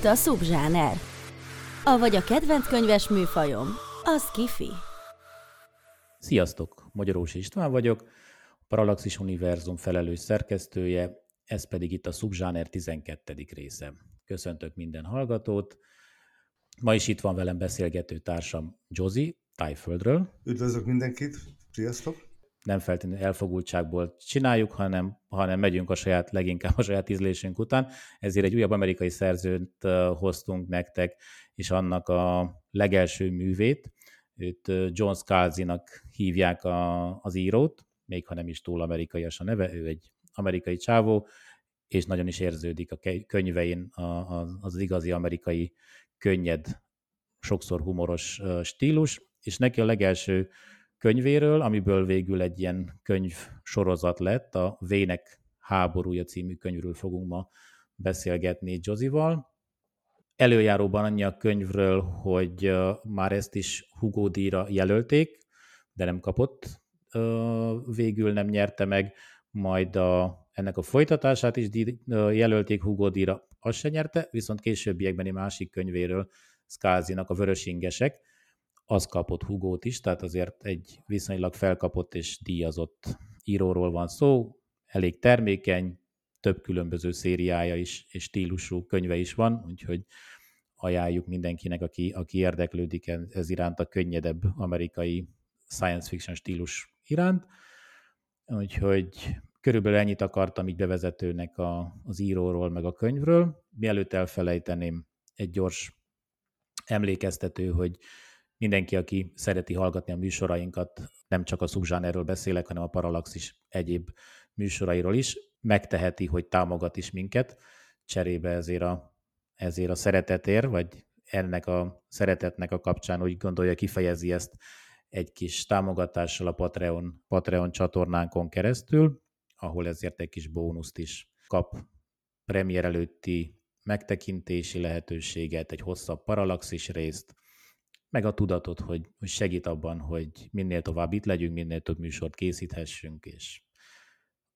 Itt a Subzsáner. Avagy a kedvenc könyves műfajom, az kifi. Sziasztok! Magyarós István vagyok, a Parallaxis Univerzum felelős szerkesztője, ez pedig itt a Subzsáner 12. része. Köszöntök minden hallgatót. Ma is itt van velem beszélgető társam Jozi, Tájföldről. Üdvözlök mindenkit, sziasztok! Nem feltétlenül elfogultságból csináljuk, hanem, hanem megyünk a saját, leginkább a saját ízlésünk után. Ezért egy újabb amerikai szerzőt hoztunk nektek, és annak a legelső művét, őt John Scalzi-nak hívják a, az írót, még ha nem is túl amerikaias a neve, ő egy amerikai csávó, és nagyon is érződik a könyvein az, az igazi amerikai könnyed, sokszor humoros stílus, és neki a legelső könyvéről, amiből végül egy ilyen könyv sorozat lett, a Vének háborúja című könyvről fogunk ma beszélgetni Jozival, Előjáróban annyi a könyvről, hogy már ezt is Hugo díjra jelölték, de nem kapott, végül nem nyerte meg, majd a, ennek a folytatását is jelölték Hugo díjra, azt se nyerte, viszont későbbiekben egy másik könyvéről, Skázinak a Vörösingesek, az kapott Hugót is, tehát azért egy viszonylag felkapott és díjazott íróról van szó, elég termékeny, több különböző szériája is és stílusú könyve is van, úgyhogy ajánljuk mindenkinek, aki, aki érdeklődik ez iránt a könnyedebb amerikai science fiction stílus iránt. Úgyhogy körülbelül ennyit akartam így bevezetőnek a, az íróról, meg a könyvről. Mielőtt elfelejteném, egy gyors emlékeztető, hogy mindenki, aki szereti hallgatni a műsorainkat, nem csak a szubzsánerről beszélek, hanem a Parallaxis egyéb műsorairól is, megteheti, hogy támogat is minket, cserébe ezért a ezért a szeretetért, vagy ennek a szeretetnek a kapcsán úgy gondolja, kifejezi ezt egy kis támogatással a Patreon, Patreon csatornánkon keresztül, ahol ezért egy kis bónuszt is kap. Premier előtti megtekintési lehetőséget, egy hosszabb paralaxis részt, meg a tudatot, hogy, segít abban, hogy minél tovább itt legyünk, minél több műsort készíthessünk, és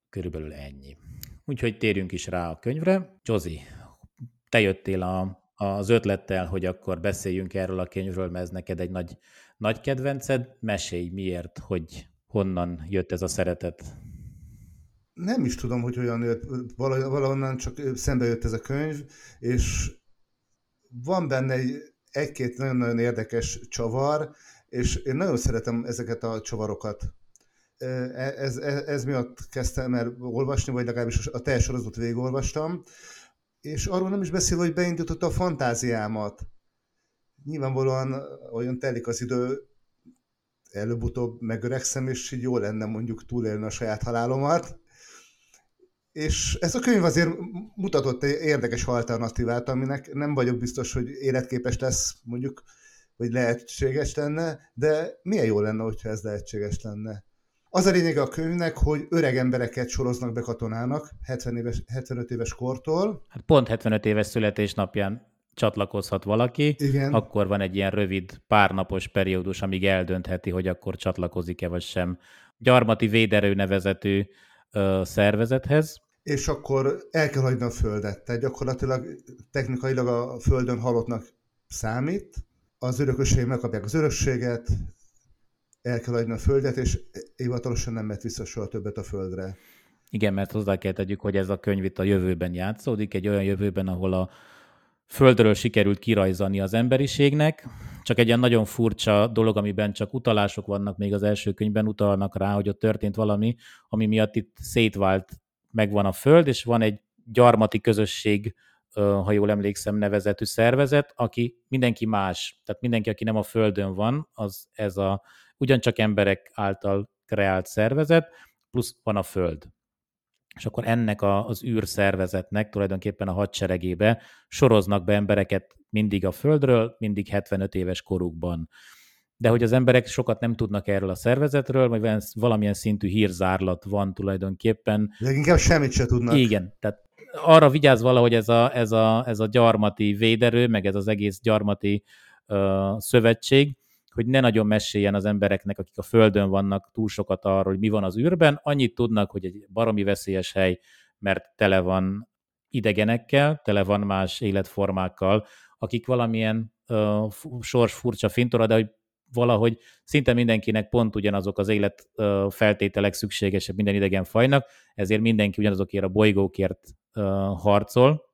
körülbelül ennyi. Úgyhogy térjünk is rá a könyvre. Jozi, te jöttél a, az ötlettel, hogy akkor beszéljünk erről a könyvről, mert ez neked egy nagy, nagy kedvenced. Mesélj miért, hogy honnan jött ez a szeretet? Nem is tudom, hogy olyan jött, valahonnan csak szembe jött ez a könyv, és van benne egy, egy-két nagyon-nagyon érdekes csavar, és én nagyon szeretem ezeket a csavarokat. Ez, ez, ez miatt kezdtem el olvasni, vagy legalábbis a teljes sorozatot végigolvastam, és arról nem is beszél, hogy beindította a fantáziámat. Nyilvánvalóan olyan telik az idő, előbb-utóbb megöregszem, és így jó lenne mondjuk túlélni a saját halálomat. És ez a könyv azért mutatott egy érdekes alternatívát, aminek nem vagyok biztos, hogy életképes lesz, mondjuk, vagy lehetséges lenne, de milyen jó lenne, hogyha ez lehetséges lenne. Az a lényeg a könyvnek, hogy öreg embereket soroznak be katonának 70 éves, 75 éves kortól. Hát pont 75 éves születésnapján csatlakozhat valaki, Igen. akkor van egy ilyen rövid párnapos periódus, amíg eldöntheti, hogy akkor csatlakozik-e vagy sem gyarmati véderő nevezetű ö, szervezethez. És akkor el kell hagyni a földet. Tehát gyakorlatilag technikailag a földön halottnak számít, az örököség megkapják az örökséget, el kell adni a földet, és hivatalosan nem mehet vissza soha többet a földre. Igen, mert hozzá kell tegyük, hogy ez a könyv itt a jövőben játszódik, egy olyan jövőben, ahol a földről sikerült kirajzani az emberiségnek, csak egy ilyen nagyon furcsa dolog, amiben csak utalások vannak, még az első könyvben utalnak rá, hogy ott történt valami, ami miatt itt szétvált, megvan a föld, és van egy gyarmati közösség ha jól emlékszem, nevezetű szervezet, aki mindenki más, tehát mindenki, aki nem a Földön van, az ez a ugyancsak emberek által kreált szervezet, plusz van a Föld. És akkor ennek a, az űrszervezetnek tulajdonképpen a hadseregébe soroznak be embereket mindig a Földről, mindig 75 éves korukban. De hogy az emberek sokat nem tudnak erről a szervezetről, vagy valamilyen szintű hírzárlat van tulajdonképpen. Leginkább semmit se tudnak. Igen, tehát arra vigyáz valahogy ez a, ez a, ez a gyarmati véderő, meg ez az egész gyarmati uh, szövetség, hogy ne nagyon meséljen az embereknek, akik a Földön vannak túl sokat arról, hogy mi van az űrben. Annyit tudnak, hogy egy baromi veszélyes hely, mert tele van idegenekkel, tele van más életformákkal, akik valamilyen uh, sors furcsa fintora, de hogy valahogy szinte mindenkinek pont ugyanazok az élet uh, feltételek szükségesek minden idegen fajnak, ezért mindenki ugyanazokért a bolygókért harcol,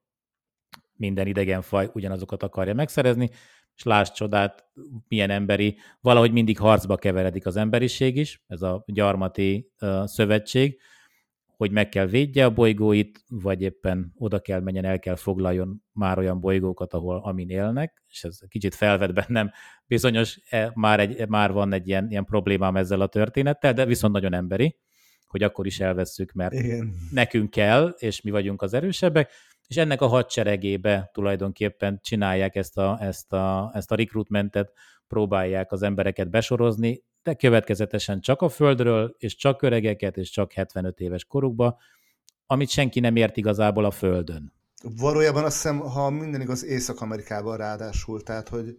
minden idegen faj ugyanazokat akarja megszerezni, és láss csodát, milyen emberi, valahogy mindig harcba keveredik az emberiség is, ez a gyarmati szövetség, hogy meg kell védje a bolygóit, vagy éppen oda kell menjen, el kell foglaljon már olyan bolygókat, ahol amin élnek, és ez kicsit felvet bennem bizonyos, e, már, egy, már van egy ilyen, ilyen problémám ezzel a történettel, de viszont nagyon emberi, hogy akkor is elvesszük, mert Igen. nekünk kell, és mi vagyunk az erősebbek, és ennek a hadseregébe tulajdonképpen csinálják ezt a, ezt a, ezt a recruitmentet, próbálják az embereket besorozni, de következetesen csak a Földről, és csak öregeket, és csak 75 éves korukba, amit senki nem ért igazából a Földön. Valójában azt hiszem, ha minden igaz, Észak-Amerikában ráadásul, tehát hogy...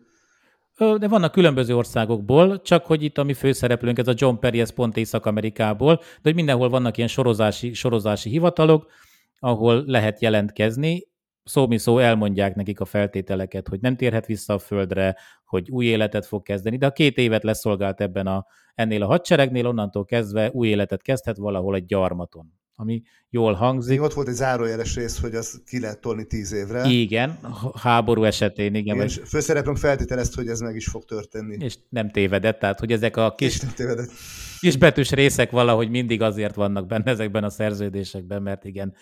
De vannak különböző országokból, csak hogy itt a mi főszereplőnk, ez a John Perry, ez pont Észak-Amerikából, de hogy mindenhol vannak ilyen sorozási, sorozási hivatalok, ahol lehet jelentkezni, szó mi szó elmondják nekik a feltételeket, hogy nem térhet vissza a földre, hogy új életet fog kezdeni, de a két évet leszolgált ebben a, ennél a hadseregnél, onnantól kezdve új életet kezdhet valahol egy gyarmaton ami jól hangzik. Még ott volt egy zárójeles rész, hogy az ki lehet tolni tíz évre. Igen, háború esetén, igen. igen és főszereplőnk feltételezte, hogy ez meg is fog történni. És nem tévedett, tehát hogy ezek a kis, kis betűs részek valahogy mindig azért vannak benne ezekben a szerződésekben, mert igen,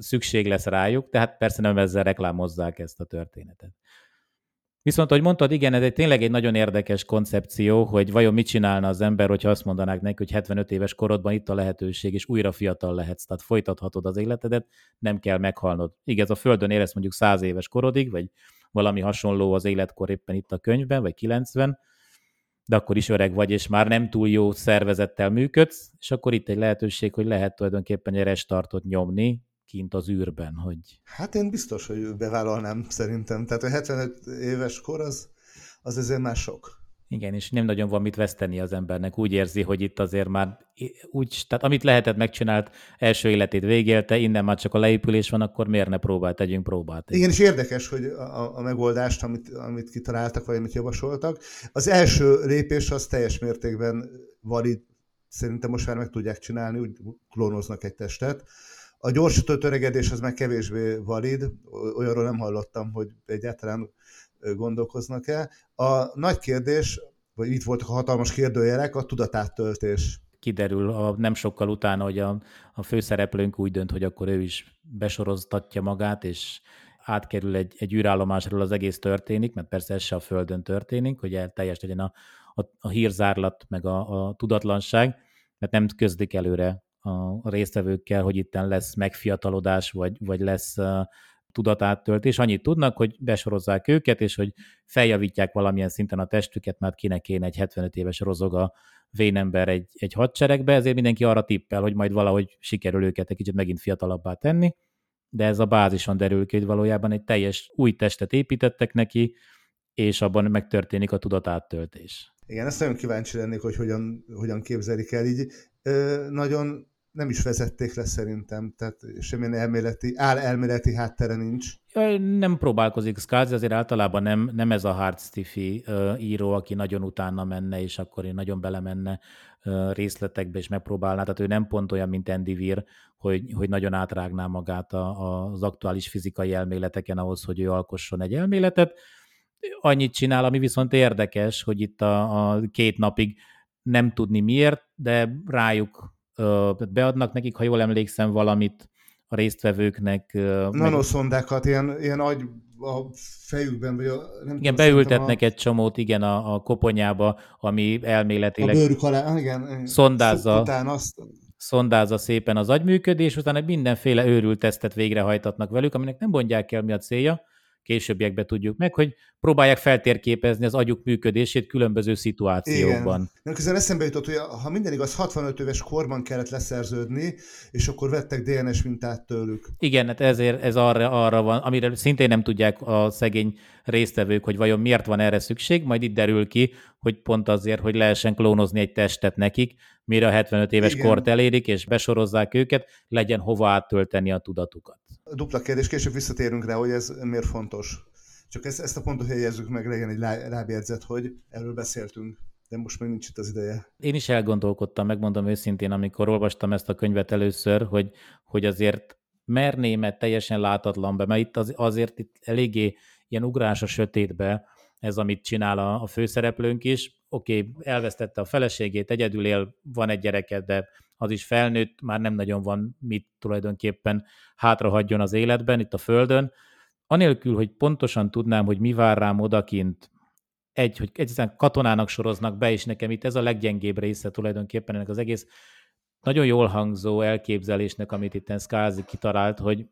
szükség lesz rájuk, tehát persze nem ezzel reklámozzák ezt a történetet. Viszont, ahogy mondtad, igen, ez egy tényleg egy nagyon érdekes koncepció, hogy vajon mit csinálna az ember, hogyha azt mondanák neki, hogy 75 éves korodban itt a lehetőség, és újra fiatal lehetsz, tehát folytathatod az életedet, nem kell meghalnod. Igaz, a Földön élesz mondjuk 100 éves korodig, vagy valami hasonló az életkor éppen itt a könyvben, vagy 90, de akkor is öreg vagy, és már nem túl jó szervezettel működsz, és akkor itt egy lehetőség, hogy lehet tulajdonképpen egy restartot nyomni, kint az űrben, hogy... Hát én biztos, hogy bevállalnám szerintem. Tehát a 75 éves kor az, az azért már sok. Igen, és nem nagyon van mit veszteni az embernek. Úgy érzi, hogy itt azért már úgy, tehát amit lehetett, megcsinált, első életét végélte, innen már csak a leépülés van, akkor miért ne próbált, tegyünk próbát. Igen, és érdekes, hogy a, a megoldást, amit, amit kitaláltak, vagy amit javasoltak. Az első lépés az teljes mértékben valid, szerintem most már meg tudják csinálni, úgy klónoznak egy testet, a gyorsított öregedés az meg kevésbé valid, olyanról nem hallottam, hogy egyáltalán gondolkoznak-e. A nagy kérdés, vagy itt voltak a hatalmas kérdőjelek, a tudatáttöltés. Kiderül a, nem sokkal utána, hogy a, a főszereplőnk úgy dönt, hogy akkor ő is besoroztatja magát, és átkerül egy, egy űrállomásról az egész történik, mert persze ez se a Földön történik, hogy teljes legyen a, a, a hírzárlat, meg a, a tudatlanság, mert nem közdik előre a résztvevőkkel, hogy itten lesz megfiatalodás, vagy, vagy lesz uh, tudatáttöltés. Annyit tudnak, hogy besorozzák őket, és hogy feljavítják valamilyen szinten a testüket, mert kinek kéne egy 75 éves rozoga vénember egy, egy hadseregbe, ezért mindenki arra tippel, hogy majd valahogy sikerül őket egy kicsit megint fiatalabbá tenni, de ez a bázison derül ki, hogy valójában egy teljes új testet építettek neki, és abban megtörténik a tudatáttöltés. Igen, ezt nagyon kíváncsi lennék, hogy hogyan, hogyan képzelik el. Így nagyon nem is vezették le szerintem, tehát semmilyen elméleti, áll elméleti háttere nincs. Nem próbálkozik Skázi, azért általában nem, nem ez a hard stiffy író, aki nagyon utána menne, és akkor én nagyon belemenne részletekbe, és megpróbálná. Tehát ő nem pont olyan, mint Andy Weir, hogy, hogy nagyon átrágná magát a, a, az aktuális fizikai elméleteken ahhoz, hogy ő alkosson egy elméletet. Annyit csinál, ami viszont érdekes, hogy itt a, a két napig nem tudni miért, de rájuk beadnak nekik, ha jól emlékszem, valamit, a résztvevőknek. Nanoszondákat, meg... ilyen, ilyen agy a fejükben, vagy a, nem Igen, tudom, beültetnek a... egy csomót, igen, a, a koponyába, ami elméletileg... A bőrük alá, igen. Szondázza, azt... szondázza szépen az agyműködés, utána mindenféle őrült tesztet végrehajtatnak velük, aminek nem mondják el, mi a célja, későbbiekben tudjuk meg, hogy próbálják feltérképezni az agyuk működését különböző szituációkban. Igen. Nem, közben eszembe jutott, hogy ha minden igaz, 65 éves korban kellett leszerződni, és akkor vettek DNS mintát tőlük. Igen, hát ezért ez arra, arra van, amire szintén nem tudják a szegény résztvevők, hogy vajon miért van erre szükség, majd itt derül ki, hogy pont azért, hogy lehessen klónozni egy testet nekik, mire a 75 éves Igen. kort elérik, és besorozzák őket, legyen hova áttölteni a tudatukat. Dupla kérdés, később visszatérünk rá, hogy ez miért fontos. Csak ezt, ezt a pontot helyezzük meg, legyen egy lábjegyzet, hogy erről beszéltünk de most még nincs itt az ideje. Én is elgondolkodtam, megmondom őszintén, amikor olvastam ezt a könyvet először, hogy, hogy azért merném teljesen látatlan be, mert itt az, azért itt eléggé ilyen ugrás a sötétbe, ez, amit csinál a, a főszereplőnk is. Oké, okay, elvesztette a feleségét, egyedül él, van egy gyereke, de az is felnőtt, már nem nagyon van mit tulajdonképpen hátrahagyjon az életben, itt a Földön. Anélkül, hogy pontosan tudnám, hogy mi vár rám odakint, egy, hogy egyszerűen katonának soroznak be, és nekem itt ez a leggyengébb része tulajdonképpen ennek az egész nagyon jól hangzó elképzelésnek, amit itt Skázi kitalált, hogy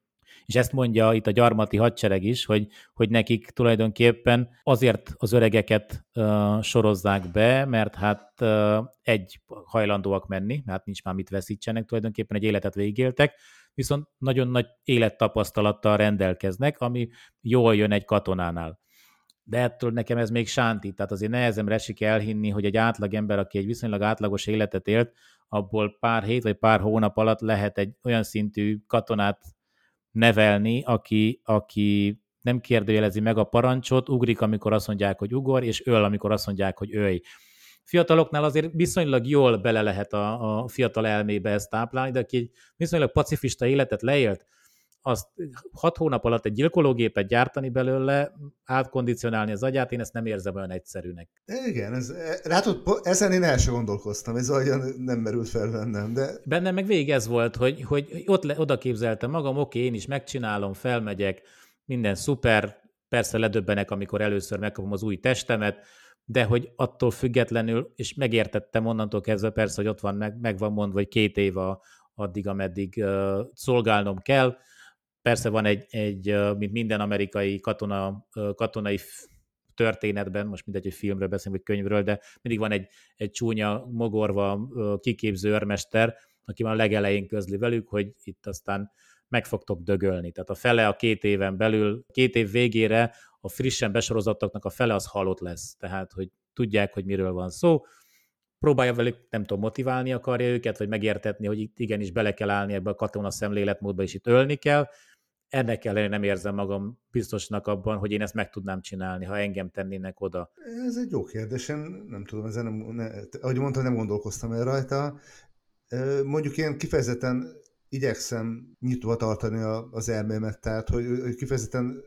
és ezt mondja itt a gyarmati hadsereg is, hogy, hogy nekik tulajdonképpen azért az öregeket uh, sorozzák be, mert hát uh, egy hajlandóak menni, hát nincs már mit veszítsenek, tulajdonképpen egy életet végigéltek, viszont nagyon nagy élettapasztalattal rendelkeznek, ami jól jön egy katonánál. De ettől nekem ez még sánti, tehát azért nehezemre esik elhinni, hogy egy átlag ember, aki egy viszonylag átlagos életet élt, abból pár hét vagy pár hónap alatt lehet egy olyan szintű katonát nevelni, aki, aki nem kérdőjelezi meg a parancsot, ugrik, amikor azt mondják, hogy ugor, és öl, amikor azt mondják, hogy ölj. Fiataloknál azért viszonylag jól bele lehet a, a fiatal elmébe ezt táplálni, de aki egy viszonylag pacifista életet leélt, azt hat hónap alatt egy gyilkológépet gyártani belőle, átkondicionálni az agyát, én ezt nem érzem olyan egyszerűnek. Igen, ez, látod, ezen én el sem gondolkoztam, ez olyan nem merült fel bennem, de... Bennem meg végig ez volt, hogy, hogy ott le, oda képzeltem magam, oké, én is megcsinálom, felmegyek, minden szuper, persze ledöbbenek, amikor először megkapom az új testemet, de hogy attól függetlenül, és megértettem onnantól kezdve persze, hogy ott van, meg, meg van mondva, hogy két év a, addig, ameddig uh, szolgálnom kell, Persze van egy, egy mint minden amerikai katona, katonai történetben, most mindegy, hogy filmről beszélünk, vagy könyvről, de mindig van egy, egy csúnya, mogorva, kiképző örmester, aki már a legelején közli velük, hogy itt aztán meg fogtok dögölni. Tehát a fele a két éven belül, két év végére a frissen besorozottaknak a fele az halott lesz. Tehát, hogy tudják, hogy miről van szó, próbálja velük, nem tudom, motiválni akarja őket, vagy megértetni, hogy itt igenis bele kell állni ebbe a katona szemléletmódba, és itt ölni kell, ennek ellenére nem érzem magam biztosnak abban, hogy én ezt meg tudnám csinálni, ha engem tennének oda. Ez egy jó kérdés, én nem tudom, ezen nem, ne, ahogy mondtam, nem gondolkoztam el rajta. Mondjuk én kifejezetten igyekszem nyitva tartani az elmémet, tehát hogy, kifejezetten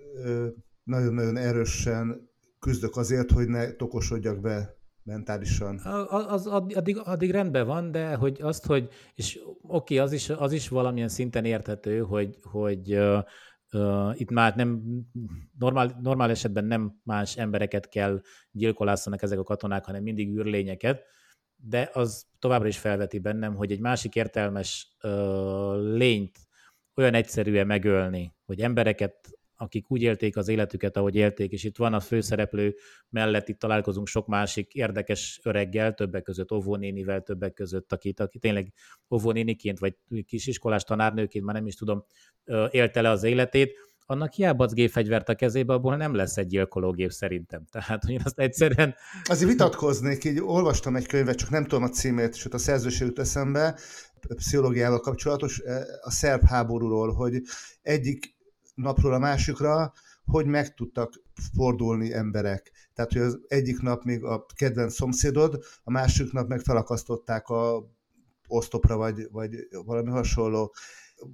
nagyon-nagyon erősen küzdök azért, hogy ne tokosodjak be mentálisan. Az, az addig, addig rendben van, de hogy azt, hogy, és oké, az is, az is valamilyen szinten érthető, hogy, hogy uh, uh, itt már nem, normál, normál esetben nem más embereket kell gyilkolászanak ezek a katonák, hanem mindig űrlényeket, de az továbbra is felveti bennem, hogy egy másik értelmes uh, lényt olyan egyszerűen megölni, hogy embereket akik úgy élték az életüket, ahogy élték, és itt van a főszereplő mellett, itt találkozunk sok másik érdekes öreggel, többek között óvónénivel, többek között, akit, aki tényleg óvónéniként, vagy kisiskolás tanárnőként, már nem is tudom, élte le az életét, annak hiába az gépfegyvert a kezébe, abból nem lesz egy gyilkológép szerintem. Tehát, hogy azt egyszerűen... Azért vitatkoznék, így olvastam egy könyvet, csak nem tudom a címét, ott a szerzőség jut eszembe, pszichológiával kapcsolatos, a szerb háborúról, hogy egyik napról a másikra, hogy meg tudtak fordulni emberek. Tehát, hogy az egyik nap még a kedvenc szomszédod, a másik nap meg felakasztották a osztopra, vagy, vagy valami hasonló,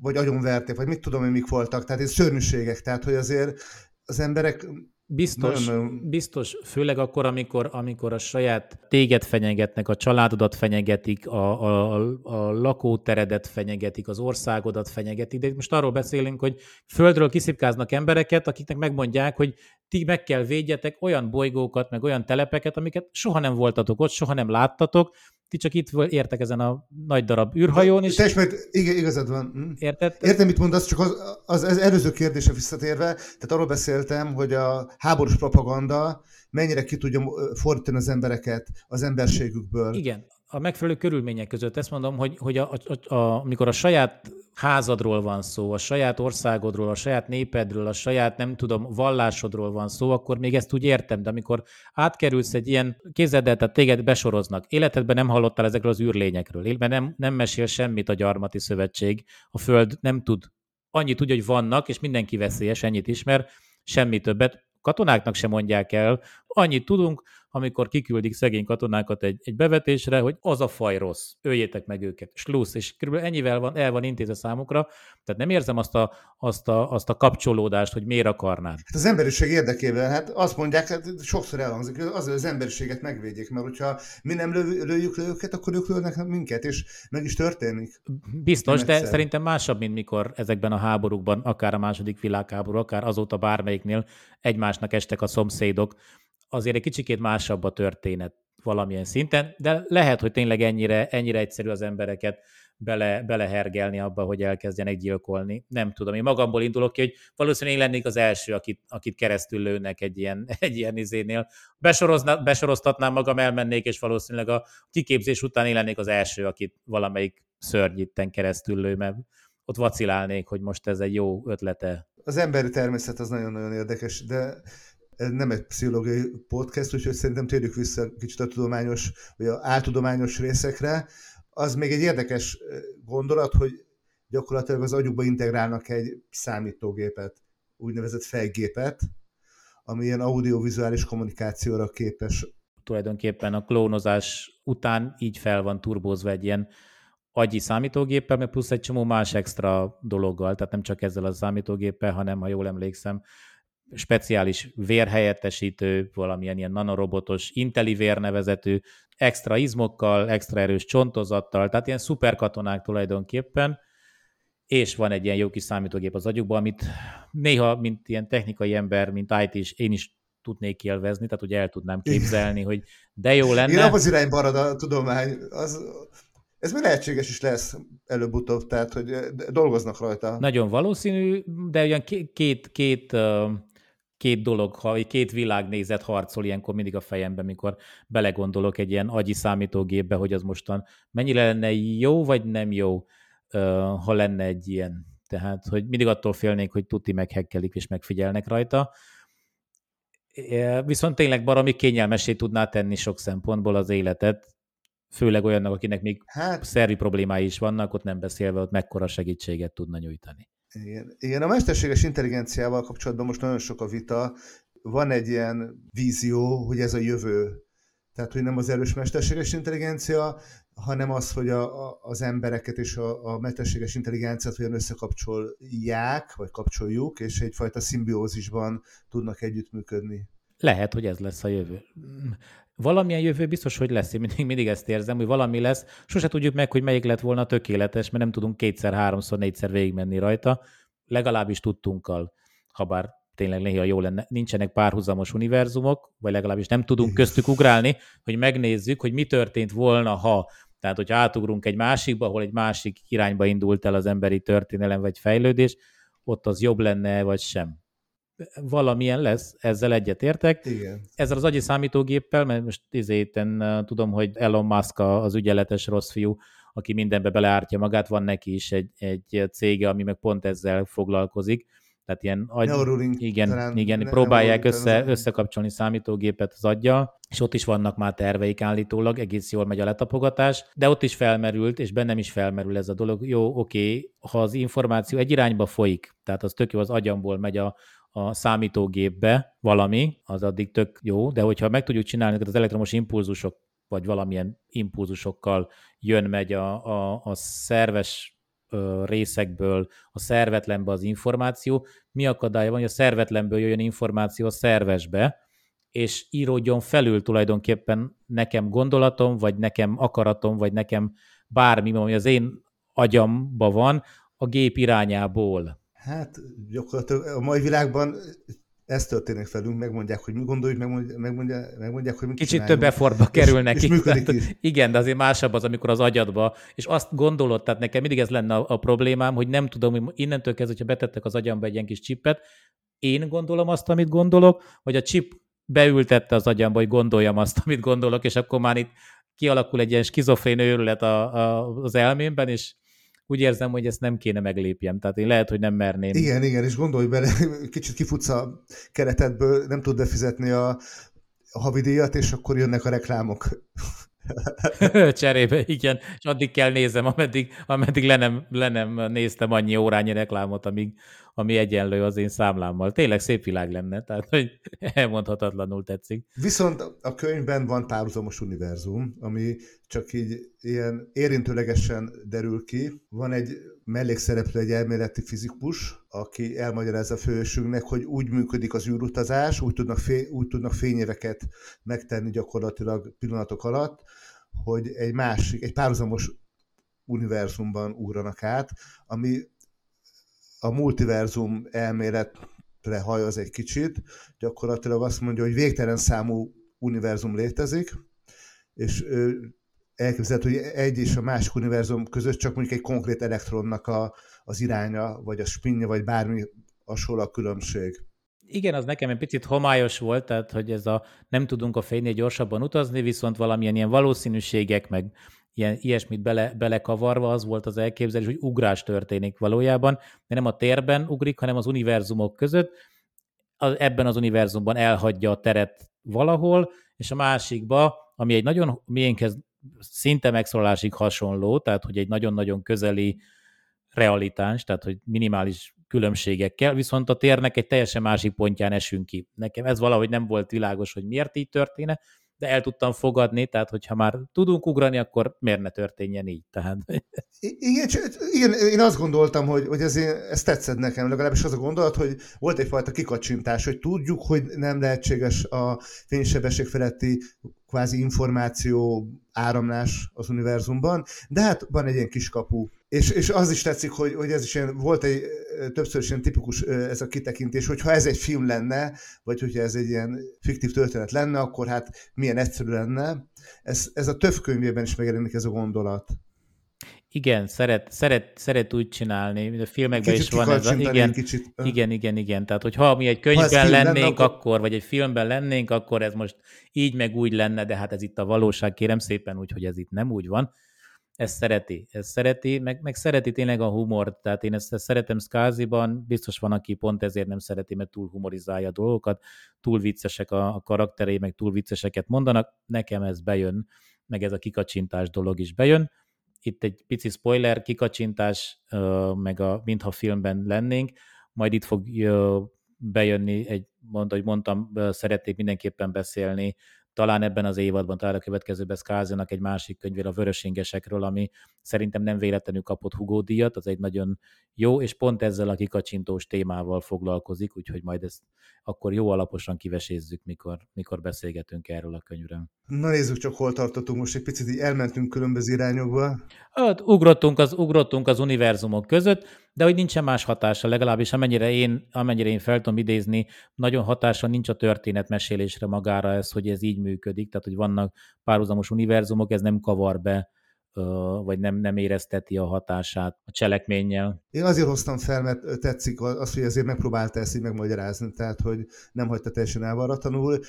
vagy agyonverték, vagy mit tudom, hogy mik voltak. Tehát ez szörnyűségek. Tehát, hogy azért az emberek Biztos, nem, biztos, főleg akkor, amikor, amikor a saját téged fenyegetnek, a családodat fenyegetik, a, a, a lakóteredet fenyegetik, az országodat fenyegetik, de most arról beszélünk, hogy földről kiszipkáznak embereket, akiknek megmondják, hogy ti meg kell védjetek olyan bolygókat, meg olyan telepeket, amiket soha nem voltatok ott, soha nem láttatok, ti csak itt értek ezen a nagy darab űrhajón. És... Te mert igen, igazad van. Hm. Érted? Értem, mit mondasz, csak az, az, az előző kérdése visszatérve, tehát arról beszéltem, hogy a háborús propaganda mennyire ki tudja fordítani az embereket az emberségükből. Igen, a megfelelő körülmények között ezt mondom, hogy, hogy a, a, a, amikor a saját házadról van szó, a saját országodról, a saját népedről, a saját, nem tudom, vallásodról van szó, akkor még ezt úgy értem, de amikor átkerülsz egy ilyen kézedet, tehát téged besoroznak, életedben nem hallottál ezekről az űrlényekről, életben nem, nem mesél semmit a gyarmati szövetség, a Föld nem tud, annyit tudja, hogy vannak, és mindenki veszélyes, ennyit ismer, semmi többet, katonáknak sem mondják el, annyit tudunk, amikor kiküldik szegény katonákat egy, egy bevetésre, hogy az a faj rossz, öljétek meg őket, slusz, és kb. ennyivel van, el van intézve számukra, tehát nem érzem azt a, azt a, azt a kapcsolódást, hogy miért akarnád. Hát az emberiség érdekében, hát azt mondják, hát sokszor elhangzik, hogy az, az emberiséget megvédjék, mert hogyha mi nem lő, lőjük le őket, akkor ők lőnek minket, és meg is történik. Biztos, de egyszer. szerintem másabb, mint mikor ezekben a háborúkban, akár a második világháború, akár azóta bármelyiknél egymásnak estek a szomszédok, azért egy kicsikét másabb a történet valamilyen szinten, de lehet, hogy tényleg ennyire, ennyire egyszerű az embereket bele, belehergelni abba, hogy elkezdjenek gyilkolni. Nem tudom. Én magamból indulok ki, hogy valószínűleg én lennék az első, akit, akit keresztül lőnek egy ilyen, egy ilyen izénél. Besoroztatnám magam, elmennék, és valószínűleg a kiképzés után én lennék az első, akit valamelyik szörnyitten keresztül lő, mert ott vacilálnék, hogy most ez egy jó ötlete. Az emberi természet az nagyon-nagyon érdekes, de ez nem egy pszichológiai podcast, úgyhogy szerintem térjük vissza kicsit a tudományos, vagy a áltudományos részekre. Az még egy érdekes gondolat, hogy gyakorlatilag az agyukba integrálnak egy számítógépet, úgynevezett fejgépet, ami ilyen audiovizuális kommunikációra képes. Tulajdonképpen a klónozás után így fel van turbózva egy ilyen agyi számítógéppel, meg plusz egy csomó más extra dologgal, tehát nem csak ezzel a számítógéppel, hanem, ha jól emlékszem, speciális vérhelyettesítő, valamilyen ilyen nanorobotos, intellivér nevezetű, extra izmokkal, extra erős csontozattal, tehát ilyen szuperkatonák tulajdonképpen, és van egy ilyen jó kis számítógép az agyukban, amit néha, mint ilyen technikai ember, mint IT is, én is tudnék élvezni, tehát hogy el tudnám képzelni, hogy de jó lenne. Igen, az irányba marad a tudomány. Az, ez még lehetséges is lesz előbb-utóbb, tehát hogy dolgoznak rajta. Nagyon valószínű, de olyan két, két két dolog, ha két világnézet harcol ilyenkor mindig a fejemben, mikor belegondolok egy ilyen agyi számítógépbe, hogy az mostan mennyire lenne jó, vagy nem jó, ha lenne egy ilyen. Tehát, hogy mindig attól félnék, hogy tuti meghekkelik és megfigyelnek rajta. Viszont tényleg baromi kényelmesé tudná tenni sok szempontból az életet, főleg olyannak, akinek még hát, szervi problémái is vannak, ott nem beszélve, ott mekkora segítséget tudna nyújtani. Igen. Igen, a mesterséges intelligenciával kapcsolatban most nagyon sok a vita. Van egy ilyen vízió, hogy ez a jövő. Tehát, hogy nem az erős mesterséges intelligencia, hanem az, hogy a, a, az embereket és a, a mesterséges intelligenciát olyan összekapcsolják, vagy kapcsoljuk, és egyfajta szimbiózisban tudnak együttműködni. Lehet, hogy ez lesz a jövő valamilyen jövő biztos, hogy lesz. Én mindig, mindig ezt érzem, hogy valami lesz. Sose tudjuk meg, hogy melyik lett volna tökéletes, mert nem tudunk kétszer, háromszor, négyszer végigmenni rajta. Legalábbis tudtunkkal, ha bár tényleg néha jó lenne, nincsenek párhuzamos univerzumok, vagy legalábbis nem tudunk köztük ugrálni, hogy megnézzük, hogy mi történt volna, ha tehát, hogyha átugrunk egy másikba, ahol egy másik irányba indult el az emberi történelem vagy fejlődés, ott az jobb lenne, vagy sem valamilyen lesz, ezzel egyetértek. Igen. Ezzel az agyi számítógéppel, mert most izéten tudom, hogy Elon Musk az ügyeletes rossz fiú, aki mindenbe beleártja magát, van neki is egy, egy cége, ami meg pont ezzel foglalkozik. Tehát ilyen agy... Neuralink, igen, talán, igen ne, próbálják össze, összekapcsolni számítógépet az aggyal, és ott is vannak már terveik állítólag, egész jól megy a letapogatás, de ott is felmerült, és bennem is felmerül ez a dolog. Jó, oké, okay, ha az információ egy irányba folyik, tehát az tök jó, az agyamból megy a, a számítógépbe valami, az addig tök jó, de hogyha meg tudjuk csinálni az elektromos impulzusok, vagy valamilyen impulzusokkal jön-megy a, a, a szerves részekből a szervetlenbe az információ, mi akadálya van, hogy a szervetlenből jöjjön információ a szervesbe, és íródjon felül tulajdonképpen nekem gondolatom, vagy nekem akaratom, vagy nekem bármi, ami az én agyamba van, a gép irányából. Hát gyakorlatilag a mai világban ez történik velünk, megmondják, hogy mi gondoljuk, megmondják, megmondják, megmondják hogy mit Kicsit csináljunk. több effortba kerül nekik. és tehát, is. igen, de azért másabb az, amikor az agyadba, és azt gondolod, tehát nekem mindig ez lenne a, a problémám, hogy nem tudom, hogy innentől kezdve, hogyha betettek az agyamba egy ilyen kis csippet, én gondolom azt, amit gondolok, vagy a chip beültette az agyamba, hogy gondoljam azt, amit gondolok, és akkor már itt kialakul egy ilyen skizofrén őrület a, a, az elmémben, és úgy érzem, hogy ezt nem kéne meglépjem. Tehát én lehet, hogy nem merném. Igen, igen, és gondolj bele, kicsit kifutsz a keretedből, nem tud befizetni a, havidíjat, és akkor jönnek a reklámok. Cserébe, igen, és addig kell nézem, ameddig, ameddig le, nem, le nem néztem annyi órányi reklámot, amíg, ami egyenlő az én számlámmal. Tényleg szép világ lenne, tehát hogy elmondhatatlanul tetszik. Viszont a könyvben van párhuzamos univerzum, ami csak így ilyen érintőlegesen derül ki. Van egy mellékszereplő, egy elméleti fizikus, aki elmagyarázza a fősünknek, hogy úgy működik az űrutazás, úgy tudnak, fény, úgy tudnak fényéveket megtenni gyakorlatilag pillanatok alatt, hogy egy másik, egy párhuzamos univerzumban ugranak át, ami a multiverzum elméletre hajaz egy kicsit, gyakorlatilag azt mondja, hogy végtelen számú univerzum létezik, és elképzelhető, hogy egy és a másik univerzum között csak mondjuk egy konkrét elektronnak a, az iránya, vagy a spinja, vagy bármi hasonló a különbség. Igen, az nekem egy picit homályos volt, tehát hogy ez a nem tudunk a fénynél gyorsabban utazni, viszont valamilyen ilyen valószínűségek, meg ilyen, ilyesmit bele, belekavarva az volt az elképzelés, hogy ugrás történik valójában, de nem a térben ugrik, hanem az univerzumok között, az, ebben az univerzumban elhagyja a teret valahol, és a másikba, ami egy nagyon miénkhez szinte megszólalásig hasonló, tehát hogy egy nagyon-nagyon közeli realitás, tehát hogy minimális különbségekkel, viszont a térnek egy teljesen másik pontján esünk ki. Nekem ez valahogy nem volt világos, hogy miért így történne, de el tudtam fogadni, tehát hogyha már tudunk ugrani, akkor miért ne történjen így? Tehát... Igen, igen, én azt gondoltam, hogy, hogy ez, ez tetszett nekem, legalábbis az a gondolat, hogy volt egyfajta kikacsintás, hogy tudjuk, hogy nem lehetséges a fénysebesség feletti kvázi információ áramlás az univerzumban, de hát van egy ilyen kiskapu. És, és az is tetszik, hogy, hogy ez is ilyen, volt egy többször is ilyen tipikus ez a kitekintés, hogy ha ez egy film lenne, vagy hogyha ez egy ilyen fiktív történet lenne, akkor hát milyen egyszerű lenne. Ez, ez a több könyvében is megjelenik ez a gondolat. Igen, szeret, szeret, szeret úgy csinálni, mint a filmekben kicsit is van ez a, igen, kicsit. igen, igen, igen, tehát hogy ha mi egy könyvben lennénk, lenne, akkor... akkor, vagy egy filmben lennénk, akkor ez most így meg úgy lenne, de hát ez itt a valóság, kérem szépen, úgy, hogy ez itt nem úgy van. Ez szereti, ez szereti, meg, meg szereti tényleg a humort, tehát én ezt, ezt szeretem Skaziban, biztos van, aki pont ezért nem szereti, mert túl humorizálja a dolgokat, túl viccesek a, a karakterei, meg túl vicceseket mondanak, nekem ez bejön, meg ez a kikacsintás dolog is bejön, itt egy pici spoiler, kikacsintás, meg a mintha filmben lennénk, majd itt fog bejönni egy, mond, hogy mondtam, szeretnék mindenképpen beszélni talán ebben az évadban, talán a következőben Skázinak egy másik könyvéről, a Vörösingesekről, ami szerintem nem véletlenül kapott Hugo díjat, az egy nagyon jó, és pont ezzel a kikacsintós témával foglalkozik, úgyhogy majd ezt akkor jó alaposan kivesézzük, mikor, mikor beszélgetünk erről a könyvről. Na nézzük csak, hol tartottunk most, egy picit így elmentünk különböző irányokba. Hát, ugrottunk az, ugrottunk az univerzumok között, de hogy nincsen más hatása, legalábbis amennyire én, amennyire én fel tudom idézni, nagyon hatása nincs a történetmesélésre magára ez, hogy ez így működik, tehát hogy vannak párhuzamos univerzumok, ez nem kavar be vagy nem, nem érezteti a hatását a cselekménnyel. Én azért hoztam fel, mert tetszik az, hogy azért megpróbálta ezt így megmagyarázni, tehát hogy nem hagyta teljesen elvarratlanul,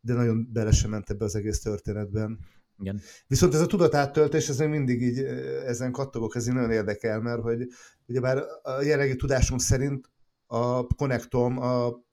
de nagyon bele sem ment ebbe az egész történetben. Igen. Viszont ez a tudatáttöltés, ez mindig így ezen kattogok, ez így nagyon érdekel, mert hogy ugyebár a jelenlegi tudásunk szerint a konnektom, a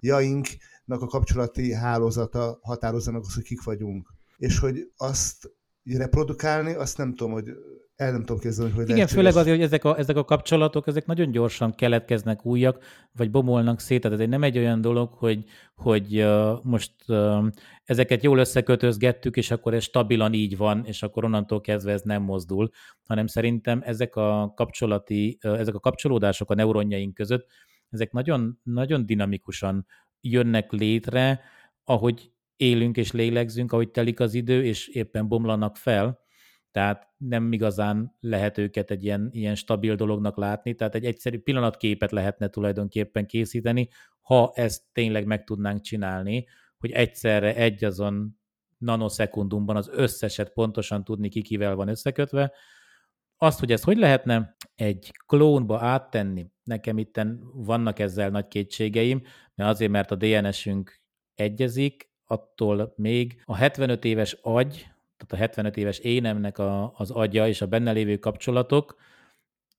jaink a kapcsolati hálózata határozza meg azt, hogy kik vagyunk. És hogy azt reprodukálni, azt nem tudom, hogy el nem tudom képzelni, hogy Igen, főleg azért, hogy ezek a, ezek a kapcsolatok, ezek nagyon gyorsan keletkeznek újak, vagy bomolnak szét, tehát ez nem egy olyan dolog, hogy, hogy uh, most uh, ezeket jól összekötözgettük, és akkor ez stabilan így van, és akkor onnantól kezdve ez nem mozdul, hanem szerintem ezek a kapcsolati, uh, ezek a kapcsolódások a neuronjaink között, ezek nagyon, nagyon dinamikusan jönnek létre, ahogy élünk és lélegzünk, ahogy telik az idő, és éppen bomlanak fel, tehát nem igazán lehet őket egy ilyen, ilyen stabil dolognak látni, tehát egy egyszerű pillanatképet lehetne tulajdonképpen készíteni, ha ezt tényleg meg tudnánk csinálni, hogy egyszerre egy azon nanoszekundumban az összeset pontosan tudni, ki kivel van összekötve. Azt, hogy ezt hogy lehetne egy klónba áttenni, nekem itt vannak ezzel nagy kétségeim, mert azért, mert a DNS-ünk egyezik, attól még a 75 éves agy, tehát a 75 éves énemnek a, az agya és a benne lévő kapcsolatok,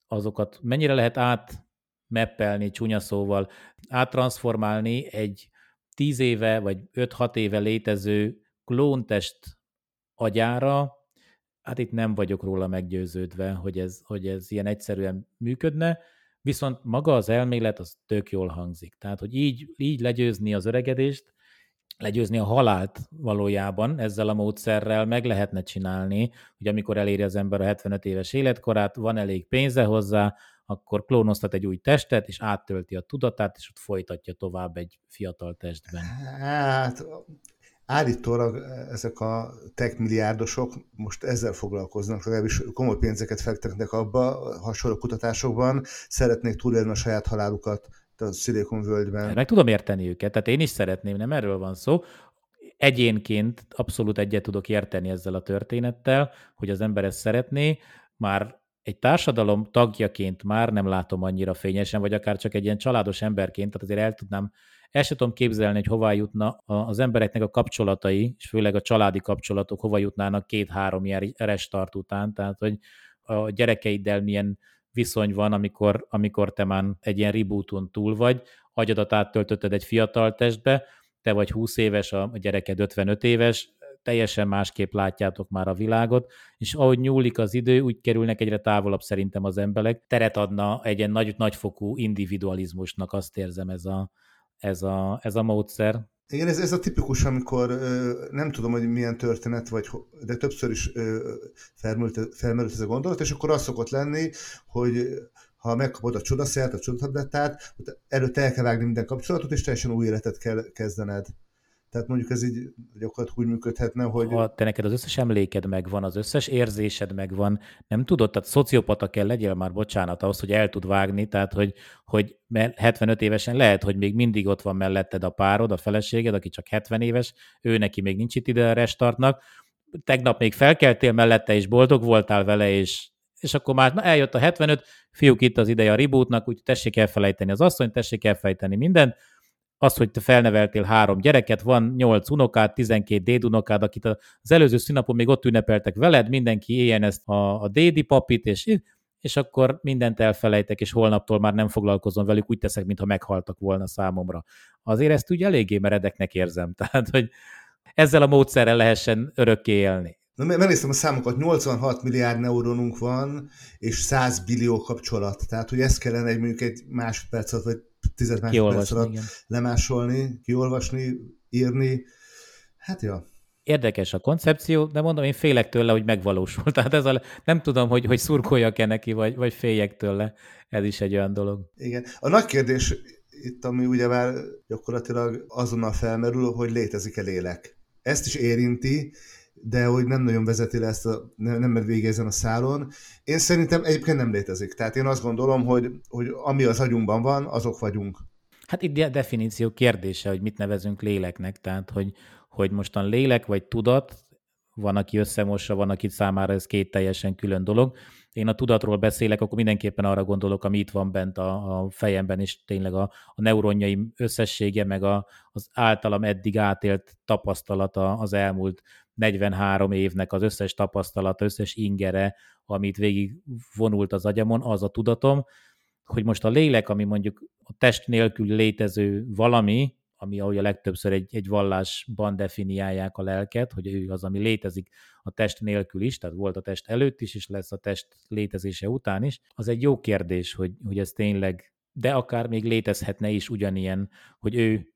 azokat mennyire lehet átmeppelni csúnya szóval, áttransformálni egy 10 éve vagy 5-6 éve létező klóntest agyára, hát itt nem vagyok róla meggyőződve, hogy ez, hogy ez ilyen egyszerűen működne, viszont maga az elmélet az tök jól hangzik. Tehát, hogy így, így legyőzni az öregedést, legyőzni a halált valójában ezzel a módszerrel meg lehetne csinálni, hogy amikor eléri az ember a 75 éves életkorát, van elég pénze hozzá, akkor klónoztat egy új testet, és áttölti a tudatát, és ott folytatja tovább egy fiatal testben. Hát állítólag ezek a tech milliárdosok most ezzel foglalkoznak, legalábbis komoly pénzeket fektetnek abba, hasonló kutatásokban, szeretnék túlélni a saját halálukat a Silicon völgyben. Meg tudom érteni őket, tehát én is szeretném, nem erről van szó. Egyénként abszolút egyet tudok érteni ezzel a történettel, hogy az ember ezt szeretné, már egy társadalom tagjaként már nem látom annyira fényesen, vagy akár csak egy ilyen családos emberként, tehát azért el tudnám, el sem tudom képzelni, hogy hova jutna az embereknek a kapcsolatai, és főleg a családi kapcsolatok hova jutnának két-három ilyen restart után, tehát hogy a gyerekeiddel milyen viszony van, amikor, amikor te már egy ilyen rebooton túl vagy, agyadat áttöltötted egy fiatal testbe, te vagy 20 éves, a gyereked 55 éves, teljesen másképp látjátok már a világot, és ahogy nyúlik az idő, úgy kerülnek egyre távolabb szerintem az emberek. Teret adna egy ilyen nagy, nagyfokú individualizmusnak, azt érzem ez a, ez a, ez a módszer. Igen, ez, ez a tipikus, amikor nem tudom, hogy milyen történet, vagy, de többször is felmerült, felmerült ez a gondolat, és akkor az szokott lenni, hogy ha megkapod a csodaszert, a csodatablettát, előtte el kell vágni minden kapcsolatot, és teljesen új életet kell kezdened. Tehát mondjuk ez így gyakorlatilag úgy működhetne, hogy... Ha te neked az összes emléked megvan, az összes érzésed megvan, nem tudod, tehát szociopata kell legyél már, bocsánat, ahhoz, hogy el tud vágni, tehát hogy, hogy 75 évesen lehet, hogy még mindig ott van melletted a párod, a feleséged, aki csak 70 éves, ő neki még nincs itt ide a restartnak, tegnap még felkeltél mellette, és boldog voltál vele, és, és akkor már na, eljött a 75, fiúk itt az ideje a rebootnak, úgy tessék elfelejteni az asszonyt, tessék elfelejteni mindent, az, hogy te felneveltél három gyereket, van nyolc unokád, tizenkét dédunokád, akit az előző színapon még ott ünnepeltek veled, mindenki éljen ezt a, a dédi papit, és, és akkor mindent elfelejtek, és holnaptól már nem foglalkozom velük, úgy teszek, mintha meghaltak volna számomra. Azért ezt úgy eléggé meredeknek érzem, tehát, hogy ezzel a módszerrel lehessen örökké élni. Na, megnéztem a számokat, 86 milliárd neuronunk van, és 100 billió kapcsolat. Tehát, hogy ez kellene egy mondjuk egy másodperc alatt, vagy tized másodperc alatt lemásolni, kiolvasni, írni. Hát ja. Érdekes a koncepció, de mondom, én félek tőle, hogy megvalósul. Tehát ez a, nem tudom, hogy, hogy szurkoljak-e neki, vagy, vagy féljek tőle. Ez is egy olyan dolog. Igen. A nagy kérdés itt, ami ugye már gyakorlatilag azonnal felmerül, hogy létezik-e lélek. Ezt is érinti, de hogy nem nagyon vezeti le ezt a, nem, nem végezzen a szálon. Én szerintem egyébként nem létezik. Tehát én azt gondolom, hogy, hogy ami az agyunkban van, azok vagyunk. Hát itt a definíció kérdése, hogy mit nevezünk léleknek, tehát hogy, hogy mostan lélek vagy tudat, van, aki összemossa, van, aki számára ez két teljesen külön dolog. Én a tudatról beszélek, akkor mindenképpen arra gondolok, ami itt van bent a, a fejemben, és tényleg a, a neuronjaim összessége, meg a, az általam eddig átélt tapasztalata az elmúlt 43 évnek az összes tapasztalata, összes ingere, amit végig vonult az agyamon, az a tudatom, hogy most a lélek, ami mondjuk a test nélkül létező valami, ami ahogy a legtöbbször egy, egy vallásban definiálják a lelket, hogy ő az, ami létezik a test nélkül is, tehát volt a test előtt is, és lesz a test létezése után is. Az egy jó kérdés, hogy, hogy ez tényleg, de akár még létezhetne is ugyanilyen, hogy ő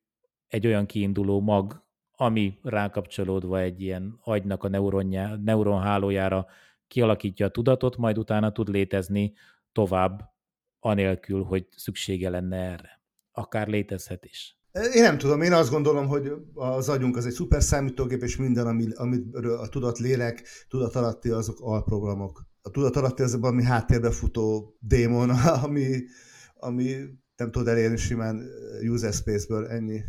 egy olyan kiinduló mag, ami rákapcsolódva egy ilyen agynak a neuronja, neuronhálójára kialakítja a tudatot, majd utána tud létezni tovább, anélkül, hogy szüksége lenne erre. Akár létezhet is. Én nem tudom, én azt gondolom, hogy az agyunk az egy szuper számítógép, és minden, ami, amit a tudat lélek, tudat alatti, azok alprogramok. A tudat alatti az ami háttérbe futó démon, ami, ami nem tud elérni simán user space-ből, ennyi.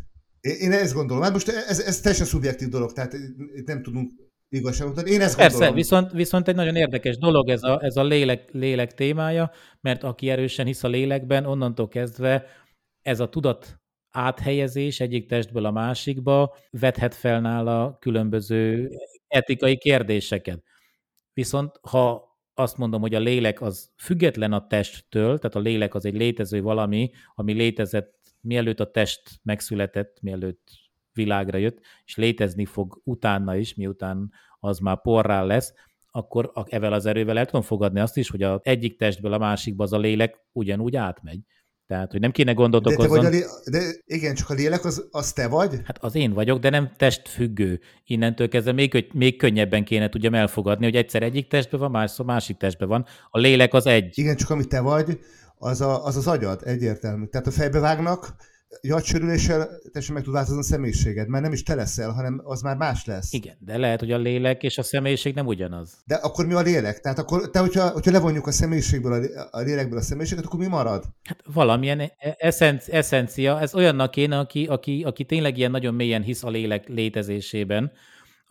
Én, ezt gondolom. Hát most ez, ez teljesen szubjektív dolog, tehát itt nem tudunk igazságot adni. Én ezt Persze, gondolom. viszont, viszont egy nagyon érdekes dolog ez a, ez a lélek, lélek témája, mert aki erősen hisz a lélekben, onnantól kezdve ez a tudat áthelyezés egyik testből a másikba vethet fel nála különböző etikai kérdéseket. Viszont ha azt mondom, hogy a lélek az független a testtől, tehát a lélek az egy létező valami, ami létezett mielőtt a test megszületett, mielőtt világra jött, és létezni fog utána is, miután az már porrá lesz, akkor evel az erővel el tudom fogadni azt is, hogy az egyik testből a másikba az a lélek ugyanúgy átmegy. Tehát, hogy nem kéne gondot de. Lé... De igen, csak a lélek az, az te vagy? Hát az én vagyok, de nem testfüggő. Innentől kezdve még, még könnyebben kéne tudjam elfogadni, hogy egyszer egyik testben van, másszor másik testben van. A lélek az egy. Igen, csak amit te vagy, az a, az, az agyad, egyértelmű. Tehát a fejbe vágnak, agysérüléssel teljesen meg tud változni a személyiséged, mert nem is te leszel, hanem az már más lesz. Igen, de lehet, hogy a lélek és a személyiség nem ugyanaz. De akkor mi a lélek? Tehát akkor te, hogyha, hogyha levonjuk a személyiségből, a lélekből a személyiséget, akkor mi marad? Hát valamilyen e- eszenc, eszencia, ez olyannak kéne, aki, aki, aki tényleg ilyen nagyon mélyen hisz a lélek létezésében,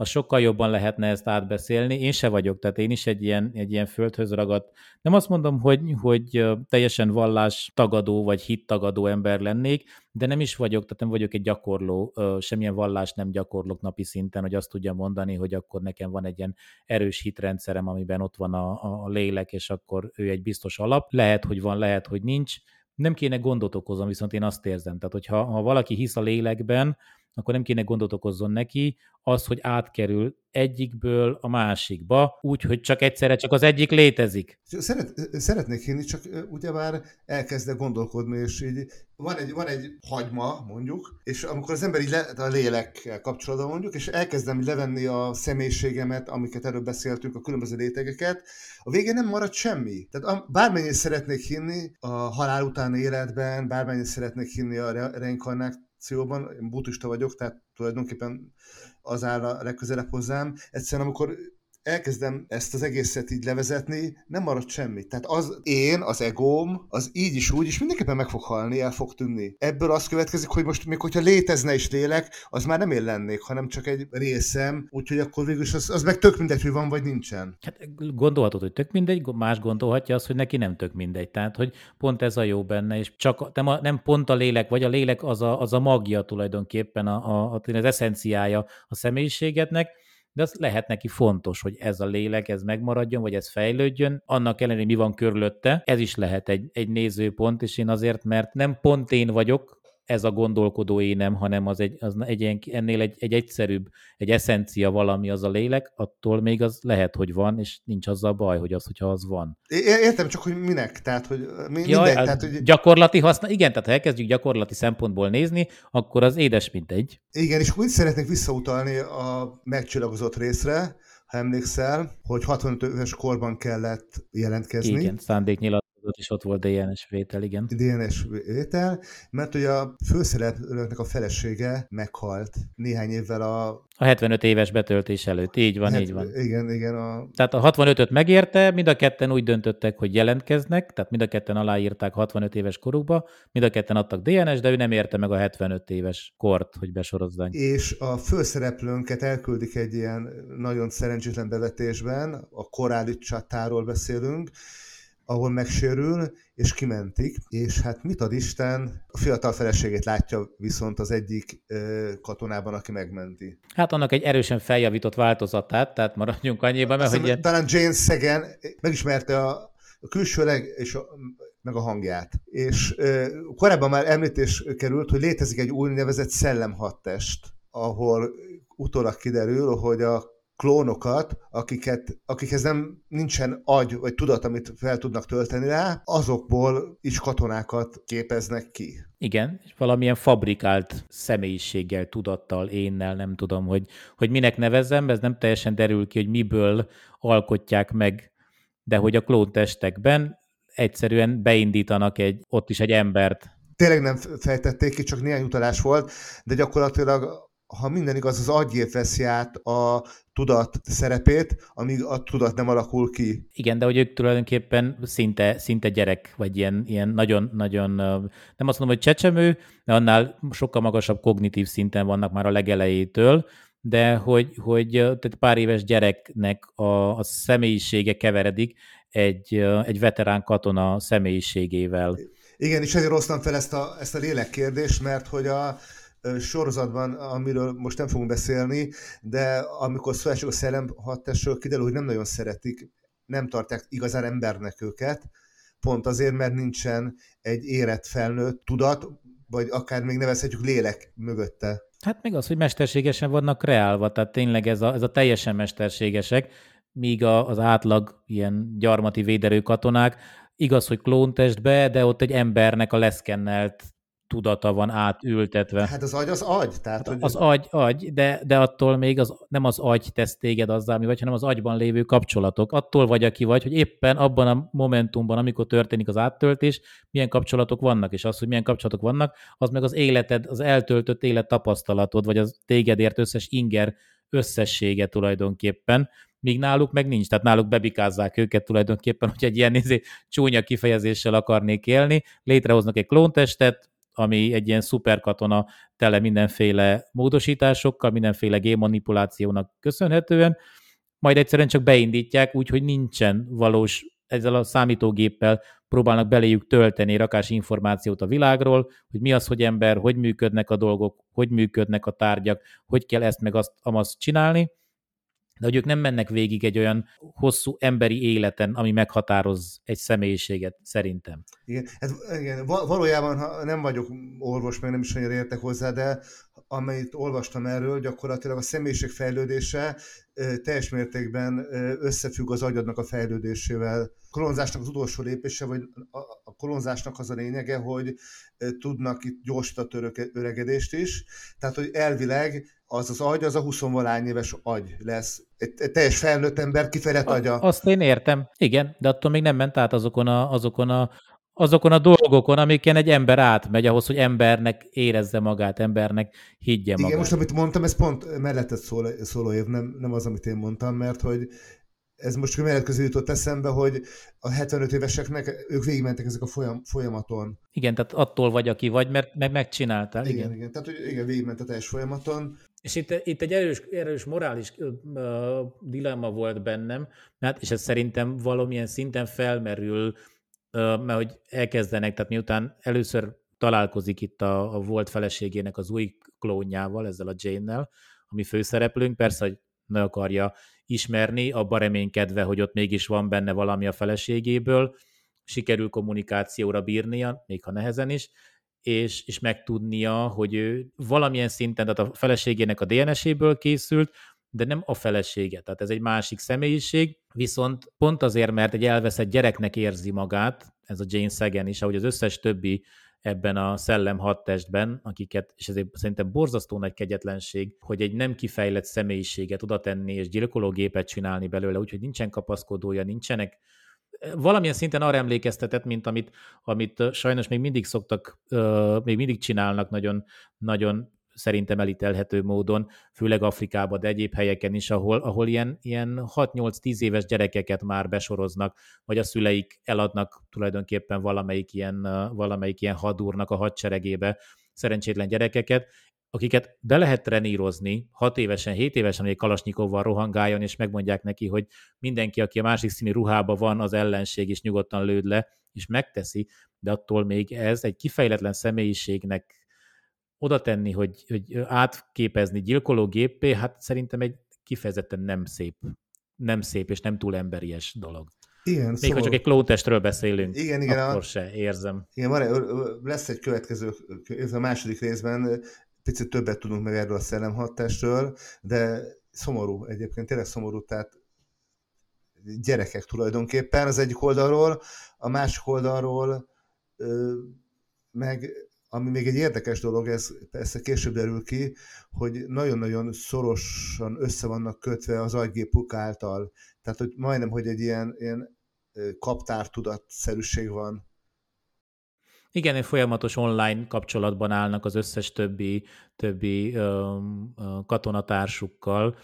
az sokkal jobban lehetne ezt átbeszélni. Én se vagyok, tehát én is egy ilyen, egy ilyen földhöz ragadt. Nem azt mondom, hogy, hogy teljesen vallás tagadó vagy hit tagadó ember lennék, de nem is vagyok, tehát nem vagyok egy gyakorló, semmilyen vallás nem gyakorlok napi szinten, hogy azt tudja mondani, hogy akkor nekem van egy ilyen erős hitrendszerem, amiben ott van a, a lélek, és akkor ő egy biztos alap. Lehet, hogy van, lehet, hogy nincs. Nem kéne gondot okozom, viszont én azt érzem. Tehát, hogyha ha valaki hisz a lélekben, akkor nem kéne gondot okozzon neki az, hogy átkerül egyikből a másikba, úgy, hogy csak egyszerre csak az egyik létezik. Szeret, szeretnék hinni, csak ugyebár elkezdek gondolkodni, és így van egy, van egy hagyma, mondjuk, és amikor az ember így le, a lélekkel kapcsolatban mondjuk, és elkezdem levenni a személyiségemet, amiket erről beszéltünk, a különböző rétegeket, a végén nem marad semmi. Tehát bármennyit szeretnék hinni a halál utáni életben, bármennyit szeretnék hinni a re- reinkarnációban, akcióban, én buddhista vagyok, tehát tulajdonképpen az áll a legközelebb hozzám. Egyszerűen amikor elkezdem ezt az egészet így levezetni, nem marad semmi. Tehát az én, az egóm, az így is úgy is mindenképpen meg fog halni, el fog tűnni. Ebből az következik, hogy most még hogyha létezne is lélek, az már nem én lennék, hanem csak egy részem, úgyhogy akkor végül az, az meg tök mindegy, hogy van vagy nincsen. Hát gondolhatod, hogy tök mindegy, más gondolhatja azt, hogy neki nem tök mindegy. Tehát, hogy pont ez a jó benne, és csak nem, a, nem pont a lélek, vagy a lélek az a, az a magja tulajdonképpen, a, a, az eszenciája a személyiségednek, de az lehet neki fontos, hogy ez a lélek, ez megmaradjon, vagy ez fejlődjön, annak ellenére, mi van körülötte, ez is lehet egy, egy nézőpont, és én azért, mert nem pont én vagyok, ez a gondolkodó énem, hanem az egy, az egy ennél egy, egy egyszerűbb, egy eszencia valami az a lélek, attól még az lehet, hogy van, és nincs az a baj, hogy az, hogyha az van. Értem csak, hogy minek, tehát, hogy mindegy. Jaj, tehát, hogy... Gyakorlati haszna, igen, tehát ha elkezdjük gyakorlati szempontból nézni, akkor az édes, mint egy. Igen, és úgy szeretnék visszautalni a megcsillagozott részre, ha emlékszel, hogy 65 éves korban kellett jelentkezni. Igen, szándéknyilat ott is ott volt DNS vétel, igen. DNS vétel, mert ugye a főszereplőknek a felesége meghalt néhány évvel a... A 75 éves betöltés előtt, így van, hát, így van. Igen, igen. A... Tehát a 65-öt megérte, mind a ketten úgy döntöttek, hogy jelentkeznek, tehát mind a ketten aláírták 65 éves korukba, mind a ketten adtak DNS, de ő nem érte meg a 75 éves kort, hogy besorozzák. És a főszereplőnket elküldik egy ilyen nagyon szerencsétlen bevetésben, a koráli csatáról beszélünk, ahol megsérül, és kimentik, és hát mit ad Isten, a fiatal feleségét látja viszont az egyik ö, katonában, aki megmenti. Hát annak egy erősen feljavított változatát, tehát maradjunk annyiban, mert Azt hogy... Talán Jane Segen megismerte a, a külsőleg és a, meg a hangját. És ö, korábban már említés került, hogy létezik egy úgynevezett szellemhattest, ahol utólag kiderül, hogy a klónokat, akiket, akikhez nem nincsen agy vagy tudat, amit fel tudnak tölteni rá, azokból is katonákat képeznek ki. Igen, valamilyen fabrikált személyiséggel, tudattal, énnel, nem tudom, hogy, hogy minek nevezzem, ez nem teljesen derül ki, hogy miből alkotják meg, de hogy a klóntestekben egyszerűen beindítanak egy, ott is egy embert. Tényleg nem fejtették ki, csak néhány utalás volt, de gyakorlatilag ha minden igaz, az agyép veszi át a tudat szerepét, amíg a tudat nem alakul ki. Igen, de hogy ők tulajdonképpen szinte, szinte gyerek, vagy ilyen, ilyen nagyon, nagyon, nem azt mondom, hogy csecsemő, de annál sokkal magasabb kognitív szinten vannak már a legelejétől, de hogy, hogy tehát pár éves gyereknek a, a személyisége keveredik egy, egy veterán katona személyiségével. Igen, és ezért hoztam fel ezt a, ezt a lélekkérdést, mert hogy a, sorozatban, amiről most nem fogunk beszélni, de amikor szó esik a szellemhatásról, kiderül, hogy nem nagyon szeretik, nem tartják igazán embernek őket, pont azért, mert nincsen egy érett felnőtt tudat, vagy akár még nevezhetjük lélek mögötte. Hát még az, hogy mesterségesen vannak kreálva, tehát tényleg ez a, ez a teljesen mesterségesek, míg a, az átlag ilyen gyarmati véderő katonák, igaz, hogy klóntestbe, de ott egy embernek a leszkennelt tudata van átültetve. Hát az agy az agy. Tehát, hogy... Az agy, agy, de, de attól még az, nem az agy tesz téged azzal, mi vagy, hanem az agyban lévő kapcsolatok. Attól vagy, aki vagy, hogy éppen abban a momentumban, amikor történik az áttöltés, milyen kapcsolatok vannak, és az, hogy milyen kapcsolatok vannak, az meg az életed, az eltöltött élet tapasztalatod, vagy az tégedért összes inger összessége tulajdonképpen, míg náluk meg nincs, tehát náluk bebikázzák őket tulajdonképpen, hogy egy ilyen izé, csúnya kifejezéssel akarnék élni, létrehoznak egy klóntestet, ami egy ilyen szuperkatona tele mindenféle módosításokkal, mindenféle gémanipulációnak köszönhetően, majd egyszerűen csak beindítják, úgyhogy nincsen valós, ezzel a számítógéppel próbálnak beléjük tölteni rakás információt a világról, hogy mi az, hogy ember, hogy működnek a dolgok, hogy működnek a tárgyak, hogy kell ezt meg azt, amazt csinálni, de hogy ők nem mennek végig egy olyan hosszú emberi életen, ami meghatároz egy személyiséget, szerintem. Igen, hát igen, valójában ha nem vagyok orvos, meg nem is annyira értek hozzá, de amit olvastam erről, gyakorlatilag a személyiség fejlődése teljes mértékben összefügg az agyadnak a fejlődésével. A kolonzásnak az utolsó lépése, vagy a kolonzásnak az a lényege, hogy tudnak itt gyorsítani a öregedést is, tehát hogy elvileg az az agy, az a 20 éves agy lesz. Egy, egy teljes felnőtt ember kifejlett agya. Azt én értem, igen, de attól még nem ment át azokon a, azokon a azokon a dolgokon, amiken egy ember átmegy ahhoz, hogy embernek érezze magát, embernek higgye magát. Igen, most amit mondtam, ez pont mellettet szól, szóló év, nem, nem az, amit én mondtam, mert hogy ez most mellett közül jutott eszembe, hogy a 75 éveseknek ők végigmentek ezek a folyam, folyamaton. Igen, tehát attól vagy, aki vagy, mert meg megcsináltál. Igen, igen, igen. tehát hogy igen, végigment a teljes folyamaton. És itt, itt egy erős, erős morális uh, dilemma volt bennem, mert, és ez szerintem valamilyen szinten felmerül, uh, mert hogy elkezdenek, tehát miután először találkozik itt a, a volt feleségének az új klónjával, ezzel a Jane-nel, ami főszereplőnk, persze, hogy ne akarja ismerni, abba reménykedve, hogy ott mégis van benne valami a feleségéből, sikerül kommunikációra bírnia, még ha nehezen is, és, és megtudnia, hogy ő valamilyen szinten, tehát a feleségének a DNS-éből készült, de nem a felesége, tehát ez egy másik személyiség, viszont pont azért, mert egy elveszett gyereknek érzi magát, ez a Jane Sagan is, ahogy az összes többi ebben a szellem hat testben, akiket, és ezért szerintem borzasztó nagy kegyetlenség, hogy egy nem kifejlett személyiséget oda tenni és gyilkológépet csinálni belőle, úgyhogy nincsen kapaszkodója, nincsenek valamilyen szinten arra emlékeztetett, mint amit, amit sajnos még mindig szoktak, még mindig csinálnak nagyon, nagyon szerintem elitelhető módon, főleg Afrikában, de egyéb helyeken is, ahol, ahol ilyen, ilyen 6-8-10 éves gyerekeket már besoroznak, vagy a szüleik eladnak tulajdonképpen valamelyik ilyen, valamelyik ilyen hadúrnak a hadseregébe szerencsétlen gyerekeket, akiket be lehet trenírozni 6 évesen, 7 évesen, hogy egy kalasnyikovval rohangáljon, és megmondják neki, hogy mindenki, aki a másik színű ruhában van, az ellenség, és nyugodtan lőd le, és megteszi, de attól még ez egy kifejletlen személyiségnek oda tenni, hogy, hogy átképezni gyilkológéppé, hát szerintem egy kifejezetten nem szép, nem szép és nem túl emberies dolog. Igen, Még szomorú. ha csak egy klóntestről beszélünk, igen, igen, akkor a... se érzem. Igen, van, lesz egy következő, ez a második részben, picit többet tudunk meg erről a szellemhatástól, de szomorú egyébként, tényleg szomorú, tehát gyerekek tulajdonképpen az egyik oldalról, a másik oldalról meg ami még egy érdekes dolog, ez persze később derül ki, hogy nagyon-nagyon szorosan össze vannak kötve az agygépuk által. Tehát, hogy majdnem, hogy egy ilyen, ilyen kaptártudatszerűség van. Igen, egy folyamatos online kapcsolatban állnak az összes többi, többi ö, ö, katonatársukkal,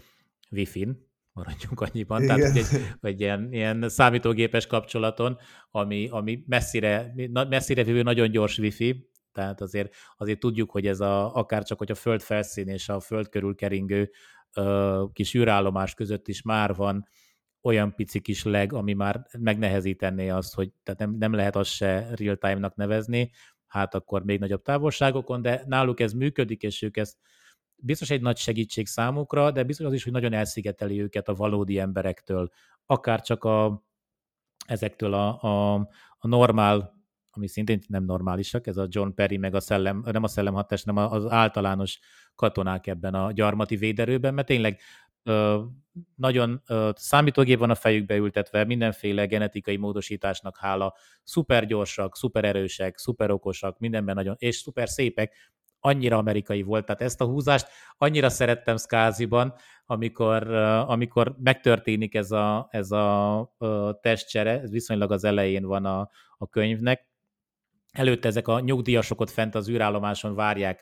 Wi-Fi-n, maradjunk annyiban, Igen. tehát egy, egy ilyen, ilyen számítógépes kapcsolaton, ami, ami messzire, messzire vívő nagyon gyors wifi, tehát azért, azért tudjuk, hogy ez a, akár csak, hogy a föld felszín és a föld körül keringő ö, kis űrállomás között is már van olyan pici kis leg, ami már megnehezítené azt, hogy tehát nem, nem lehet azt se real-time-nak nevezni, hát akkor még nagyobb távolságokon, de náluk ez működik, és ők ezt biztos egy nagy segítség számukra, de biztos az is, hogy nagyon elszigeteli őket a valódi emberektől, akár csak a, ezektől a, a, a normál, ami szintén nem normálisak, ez a John Perry, meg a szellem, nem a szellemhatás, hanem az általános katonák ebben a gyarmati véderőben, mert tényleg ö, nagyon ö, számítógép van a fejükbe ültetve, mindenféle genetikai módosításnak hála, szuper gyorsak, szuper erősek, szuper okosak, mindenben nagyon, és szuper szépek, annyira amerikai volt. Tehát ezt a húzást annyira szerettem Skáziban, amikor, amikor megtörténik ez a, ez a testcsere, ez viszonylag az elején van a, a könyvnek. Előtte ezek a nyugdíjasok ott fent az űrállomáson várják,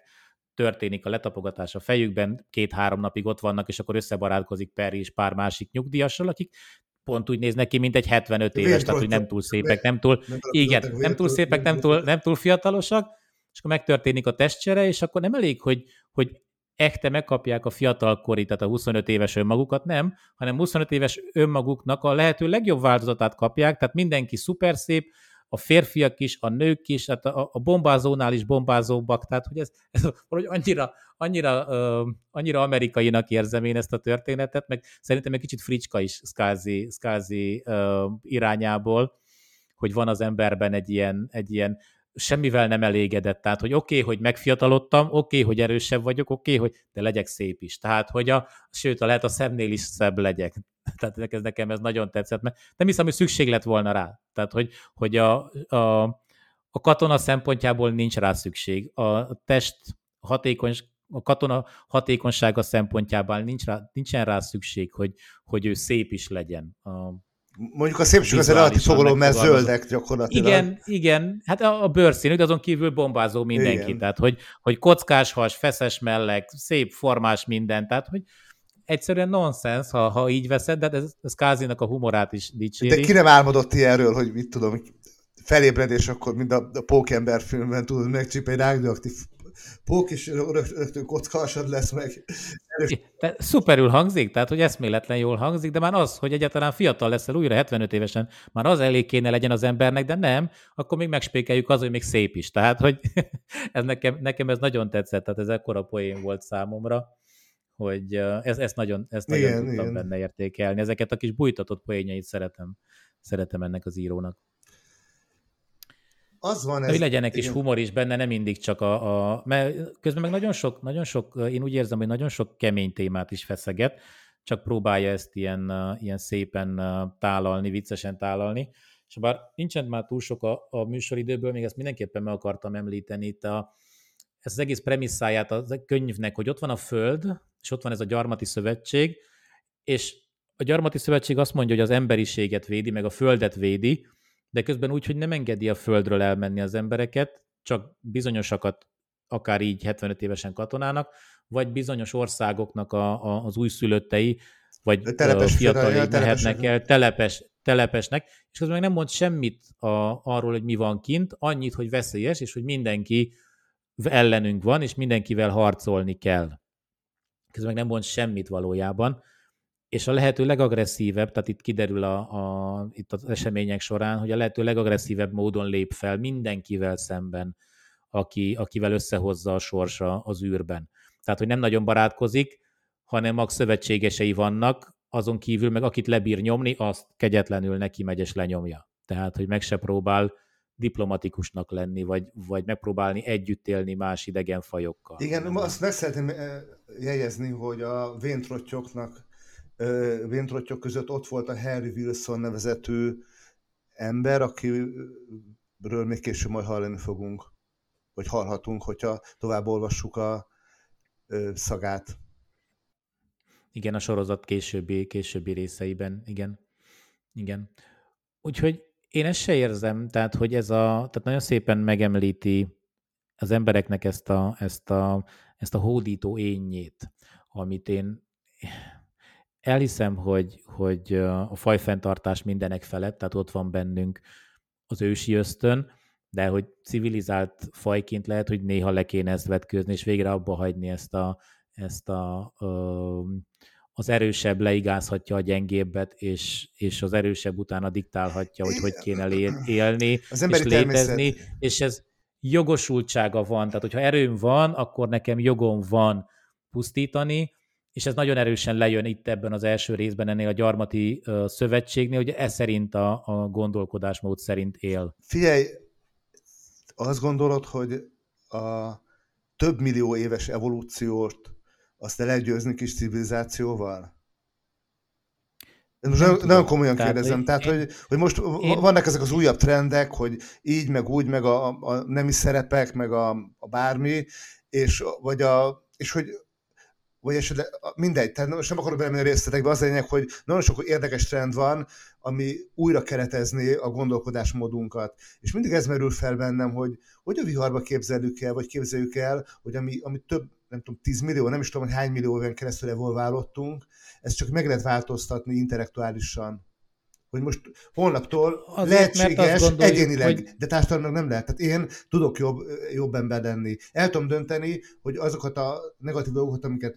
történik a letapogatás a fejükben, két-három napig ott vannak, és akkor összebarátkozik Perry és pár másik nyugdíjassal, akik pont úgy néznek ki, mint egy 75 éves, tehát hogy nem túl szépek, nem túl, igen, nem túl szépek, nem túl, nem túl fiatalosak, és akkor megtörténik a testcsere, és akkor nem elég, hogy, hogy echte megkapják a fiatalkori, tehát a 25 éves önmagukat, nem, hanem 25 éves önmaguknak a lehető legjobb változatát kapják, tehát mindenki szuper szép, a férfiak is, a nők is, tehát a, a bombázónál is bombázóbbak, tehát hogy ez, ez hogy annyira, annyira, uh, annyira amerikainak érzem én ezt a történetet, meg szerintem egy kicsit fricska is Skázi, Skázi uh, irányából, hogy van az emberben egy ilyen, egy ilyen semmivel nem elégedett. Tehát, hogy oké, okay, hogy megfiatalodtam, oké, okay, hogy erősebb vagyok, oké, okay, hogy de legyek szép is. Tehát, hogy a, sőt, a lehet a szemnél is szebb legyek. Tehát ez nekem ez nagyon tetszett, mert nem hiszem, hogy szükség lett volna rá. Tehát, hogy, hogy a, a, a katona szempontjából nincs rá szükség. A test hatékony, a katona hatékonysága szempontjából nincs rá, nincsen rá szükség, hogy, hogy ő szép is legyen. A, Mondjuk a szépség az relatív fogalom, mert zöldek gyakorlatilag. Igen, igen, hát a, a bőrszínű, de azon kívül bombázó mindenki, igen. tehát hogy, hogy kockás has, feszes mellek, szép formás minden, tehát hogy egyszerűen nonsens, ha, ha így veszed, de ez, ez Kázinak a humorát is dicséri. De ki nem álmodott ilyenről, hogy mit tudom, felébredés akkor, mint a, a Pókember filmben, tudod, megcsíp egy rágdőaktív pók, és rögtön kockasad lesz meg. De szuperül hangzik, tehát hogy eszméletlen jól hangzik, de már az, hogy egyáltalán fiatal leszel újra 75 évesen, már az elég kéne legyen az embernek, de nem, akkor még megspékeljük az, hogy még szép is. Tehát, hogy ez nekem, nekem ez nagyon tetszett, tehát ez ekkora poén volt számomra hogy ez, ezt nagyon, ezt nagyon igen, tudtam igen. benne értékelni. Ezeket a kis bújtatott poénjait szeretem, szeretem ennek az írónak az van ez... Hogy legyenek is humor is benne, nem mindig csak a, a... Mert közben meg nagyon sok, nagyon sok, én úgy érzem, hogy nagyon sok kemény témát is feszeget, csak próbálja ezt ilyen, ilyen szépen tálalni, viccesen tálalni. És bár nincsen már túl sok a, a műsoridőből, még ezt mindenképpen meg akartam említeni, itt a, ezt az egész premisszáját a könyvnek, hogy ott van a Föld, és ott van ez a gyarmati szövetség, és a gyarmati szövetség azt mondja, hogy az emberiséget védi, meg a Földet védi, de közben úgy, hogy nem engedi a földről elmenni az embereket, csak bizonyosakat akár így 75 évesen katonának, vagy bizonyos országoknak a, a, az újszülöttei, vagy telepes fiataljai mehetnek el telepes, telepesnek, és közben meg nem mond semmit a, arról, hogy mi van kint, annyit, hogy veszélyes, és hogy mindenki ellenünk van, és mindenkivel harcolni kell. Közben meg nem mond semmit valójában és a lehető legagresszívebb, tehát itt kiderül a, a, itt az események során, hogy a lehető legagresszívebb módon lép fel mindenkivel szemben, aki, akivel összehozza a sorsa az űrben. Tehát, hogy nem nagyon barátkozik, hanem a szövetségesei vannak, azon kívül meg akit lebír nyomni, azt kegyetlenül neki megy és lenyomja. Tehát, hogy meg se próbál diplomatikusnak lenni, vagy, vagy megpróbálni együtt élni más idegen fajokkal. Igen, azt meg szeretném eh, jegyezni, hogy a véntrottyoknak, véntrottyok között ott volt a Harry Wilson nevezetű ember, akiről még később majd hallani fogunk, vagy hallhatunk, hogyha tovább olvassuk a szagát. Igen, a sorozat későbbi, későbbi részeiben, igen. Igen. Úgyhogy én ezt se érzem, tehát hogy ez a, tehát nagyon szépen megemlíti az embereknek ezt a, ezt a, ezt a hódító énnyét, amit én elhiszem, hogy, hogy a fajfenntartás mindenek felett, tehát ott van bennünk az ősi ösztön, de hogy civilizált fajként lehet, hogy néha le kéne ezt vetkőzni, és végre abba hagyni ezt a, ezt a, az erősebb leigázhatja a gyengébbet, és, és az erősebb utána diktálhatja, hogy hogy kéne élni, az és létezni, természet. és ez jogosultsága van. Tehát, hogyha erőm van, akkor nekem jogom van pusztítani, és ez nagyon erősen lejön itt ebben az első részben ennél a gyarmati uh, szövetségnél, hogy ez szerint a, a gondolkodásmód szerint él. Figyelj, azt gondolod, hogy a több millió éves evolúciót azt el lehet győzni kis civilizációval? Most nagyon, nagyon komolyan tehát, kérdezem, hogy tehát én, hogy, hogy most én, vannak ezek az újabb trendek, hogy így, meg úgy, meg a, a nemi szerepek, meg a, a bármi, és, vagy a, és hogy vagy esetleg mindegy, tehát most nem akarok belemenni a részletekbe, az a lényeg, hogy nagyon sok érdekes trend van, ami újra keretezné a gondolkodásmódunkat. És mindig ez merül fel bennem, hogy hogy a viharba képzeljük el, vagy képzeljük el, hogy ami, ami több, nem tudom, 10 millió, nem is tudom, hogy hány millió éven keresztül evolválottunk, ezt csak meg lehet változtatni intellektuálisan hogy most holnaptól Azért, lehetséges gondoljuk, egyénileg, hogy... de társadalmilag nem lehet. Tehát én tudok jobb, jobb ember lenni. El tudom dönteni, hogy azokat a negatív dolgokat, amiket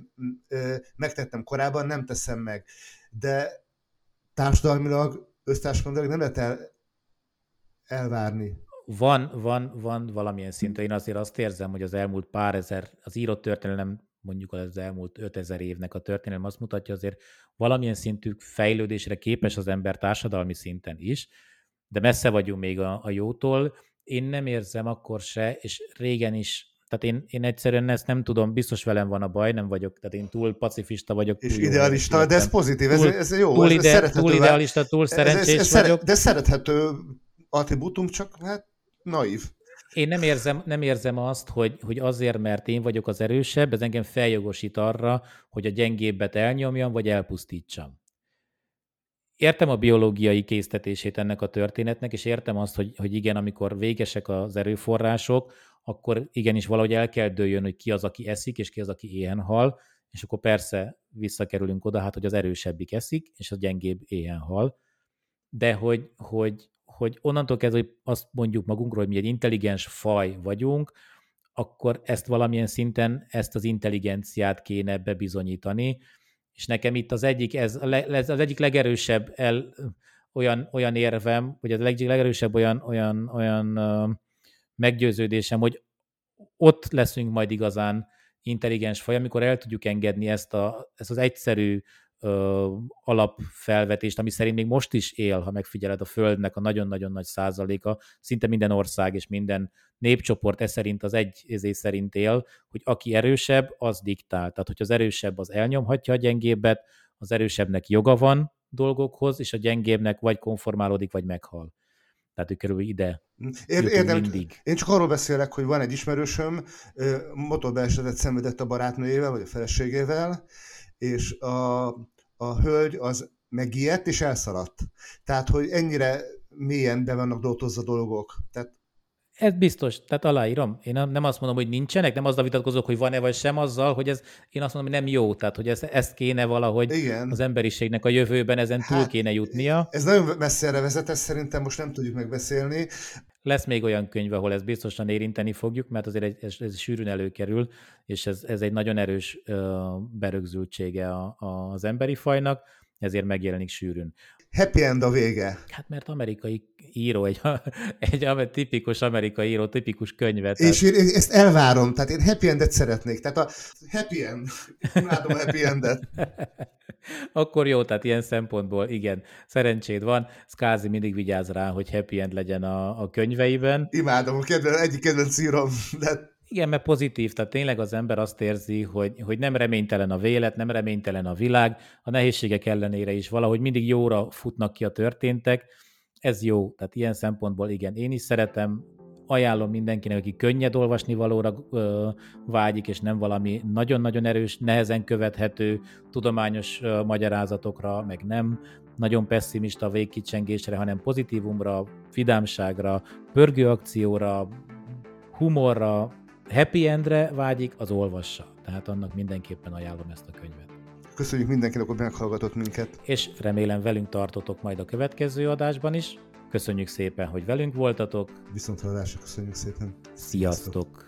ö, megtettem korábban, nem teszem meg. De társadalmilag, össztársadalmilag nem lehet el, elvárni. Van, van, van valamilyen szinten. Én azért azt érzem, hogy az elmúlt pár ezer, az írott történelem mondjuk az elmúlt 5000 évnek a történelem azt mutatja, azért valamilyen szintű fejlődésre képes az ember társadalmi szinten is, de messze vagyunk még a, a jótól. Én nem érzem akkor se, és régen is tehát én, én egyszerűen ezt nem tudom, biztos velem van a baj, nem vagyok, tehát én túl pacifista vagyok. Túl és jó, idealista, de ez pozitív, ez, ez jó. Túl, ez, ide, ez túl idealista, túl szerencsés ez, ez, ez vagyok. De szerethető attribútum, csak hát naív. Én nem érzem, nem érzem azt, hogy, hogy azért, mert én vagyok az erősebb, ez engem feljogosít arra, hogy a gyengébbet elnyomjam, vagy elpusztítsam. Értem a biológiai késztetését ennek a történetnek, és értem azt, hogy, hogy igen, amikor végesek az erőforrások, akkor igenis valahogy el kell dőljön, hogy ki az, aki eszik, és ki az, aki éhen hal, és akkor persze visszakerülünk oda, hát, hogy az erősebbik eszik, és a gyengébb éhen hal. De hogy, hogy, hogy onnantól kezdve, hogy azt mondjuk magunkról, hogy mi egy intelligens faj vagyunk, akkor ezt valamilyen szinten, ezt az intelligenciát kéne bebizonyítani, és nekem itt az egyik, ez az egyik legerősebb el, olyan, olyan érvem, vagy az egyik legerősebb olyan, olyan, olyan meggyőződésem, hogy ott leszünk majd igazán intelligens faj, amikor el tudjuk engedni ezt, a, ezt az egyszerű ö, alapfelvetést, ami szerint még most is él, ha megfigyeled a Földnek a nagyon-nagyon nagy százaléka, szinte minden ország és minden népcsoport e szerint az egy ezé szerint él, hogy aki erősebb, az diktál. Tehát, hogy az erősebb, az elnyomhatja a gyengébbet, az erősebbnek joga van dolgokhoz, és a gyengébbnek vagy konformálódik, vagy meghal. Tehát, hogy körülbelül ide Ér, érdem, mindig. Én csak arról beszélek, hogy van egy ismerősöm, motorbalesetet szenvedett a barátnőjével, vagy a feleségével, és a, a hölgy az megijedt és elszaladt. Tehát, hogy ennyire mélyen be vannak dolgozva dolgok. Tehát ez biztos, tehát aláírom. Én nem azt mondom, hogy nincsenek, nem azzal vitatkozok, hogy van-e vagy sem azzal, hogy ez, én azt mondom, hogy nem jó, tehát hogy ez, ezt kéne valahogy Igen. az emberiségnek a jövőben ezen túl hát, kéne jutnia. Ez nagyon messzire vezet, ezt szerintem most nem tudjuk megbeszélni. Lesz még olyan könyv, ahol ezt biztosan érinteni fogjuk, mert azért egy, ez, ez sűrűn előkerül, és ez, ez egy nagyon erős uh, berögzültsége a, a, az emberi fajnak, ezért megjelenik sűrűn happy end a vége. Hát mert amerikai író, egy, egy, egy tipikus amerikai író, tipikus könyvet. És én, én ezt elvárom, tehát én happy endet szeretnék. Tehát a happy end, imádom a happy endet. Akkor jó, tehát ilyen szempontból igen, szerencséd van. Skázi mindig vigyáz rá, hogy happy end legyen a, a könyveiben. Imádom, a kedven, egyik kedvenc írom, de igen, mert pozitív, tehát tényleg az ember azt érzi, hogy, hogy nem reménytelen a vélet, nem reménytelen a világ, a nehézségek ellenére is valahogy mindig jóra futnak ki a történtek, ez jó, tehát ilyen szempontból igen, én is szeretem, ajánlom mindenkinek, aki könnyed olvasni valóra ö, vágyik, és nem valami nagyon-nagyon erős, nehezen követhető tudományos ö, magyarázatokra, meg nem nagyon pessimista végkicsengésre, hanem pozitívumra, vidámságra, pörgőakcióra, humorra, happy endre vágyik, az olvassa. Tehát annak mindenképpen ajánlom ezt a könyvet. Köszönjük mindenkinek, hogy meghallgatott minket. És remélem velünk tartotok majd a következő adásban is. Köszönjük szépen, hogy velünk voltatok. Viszont hallásra köszönjük szépen. Sziasztok!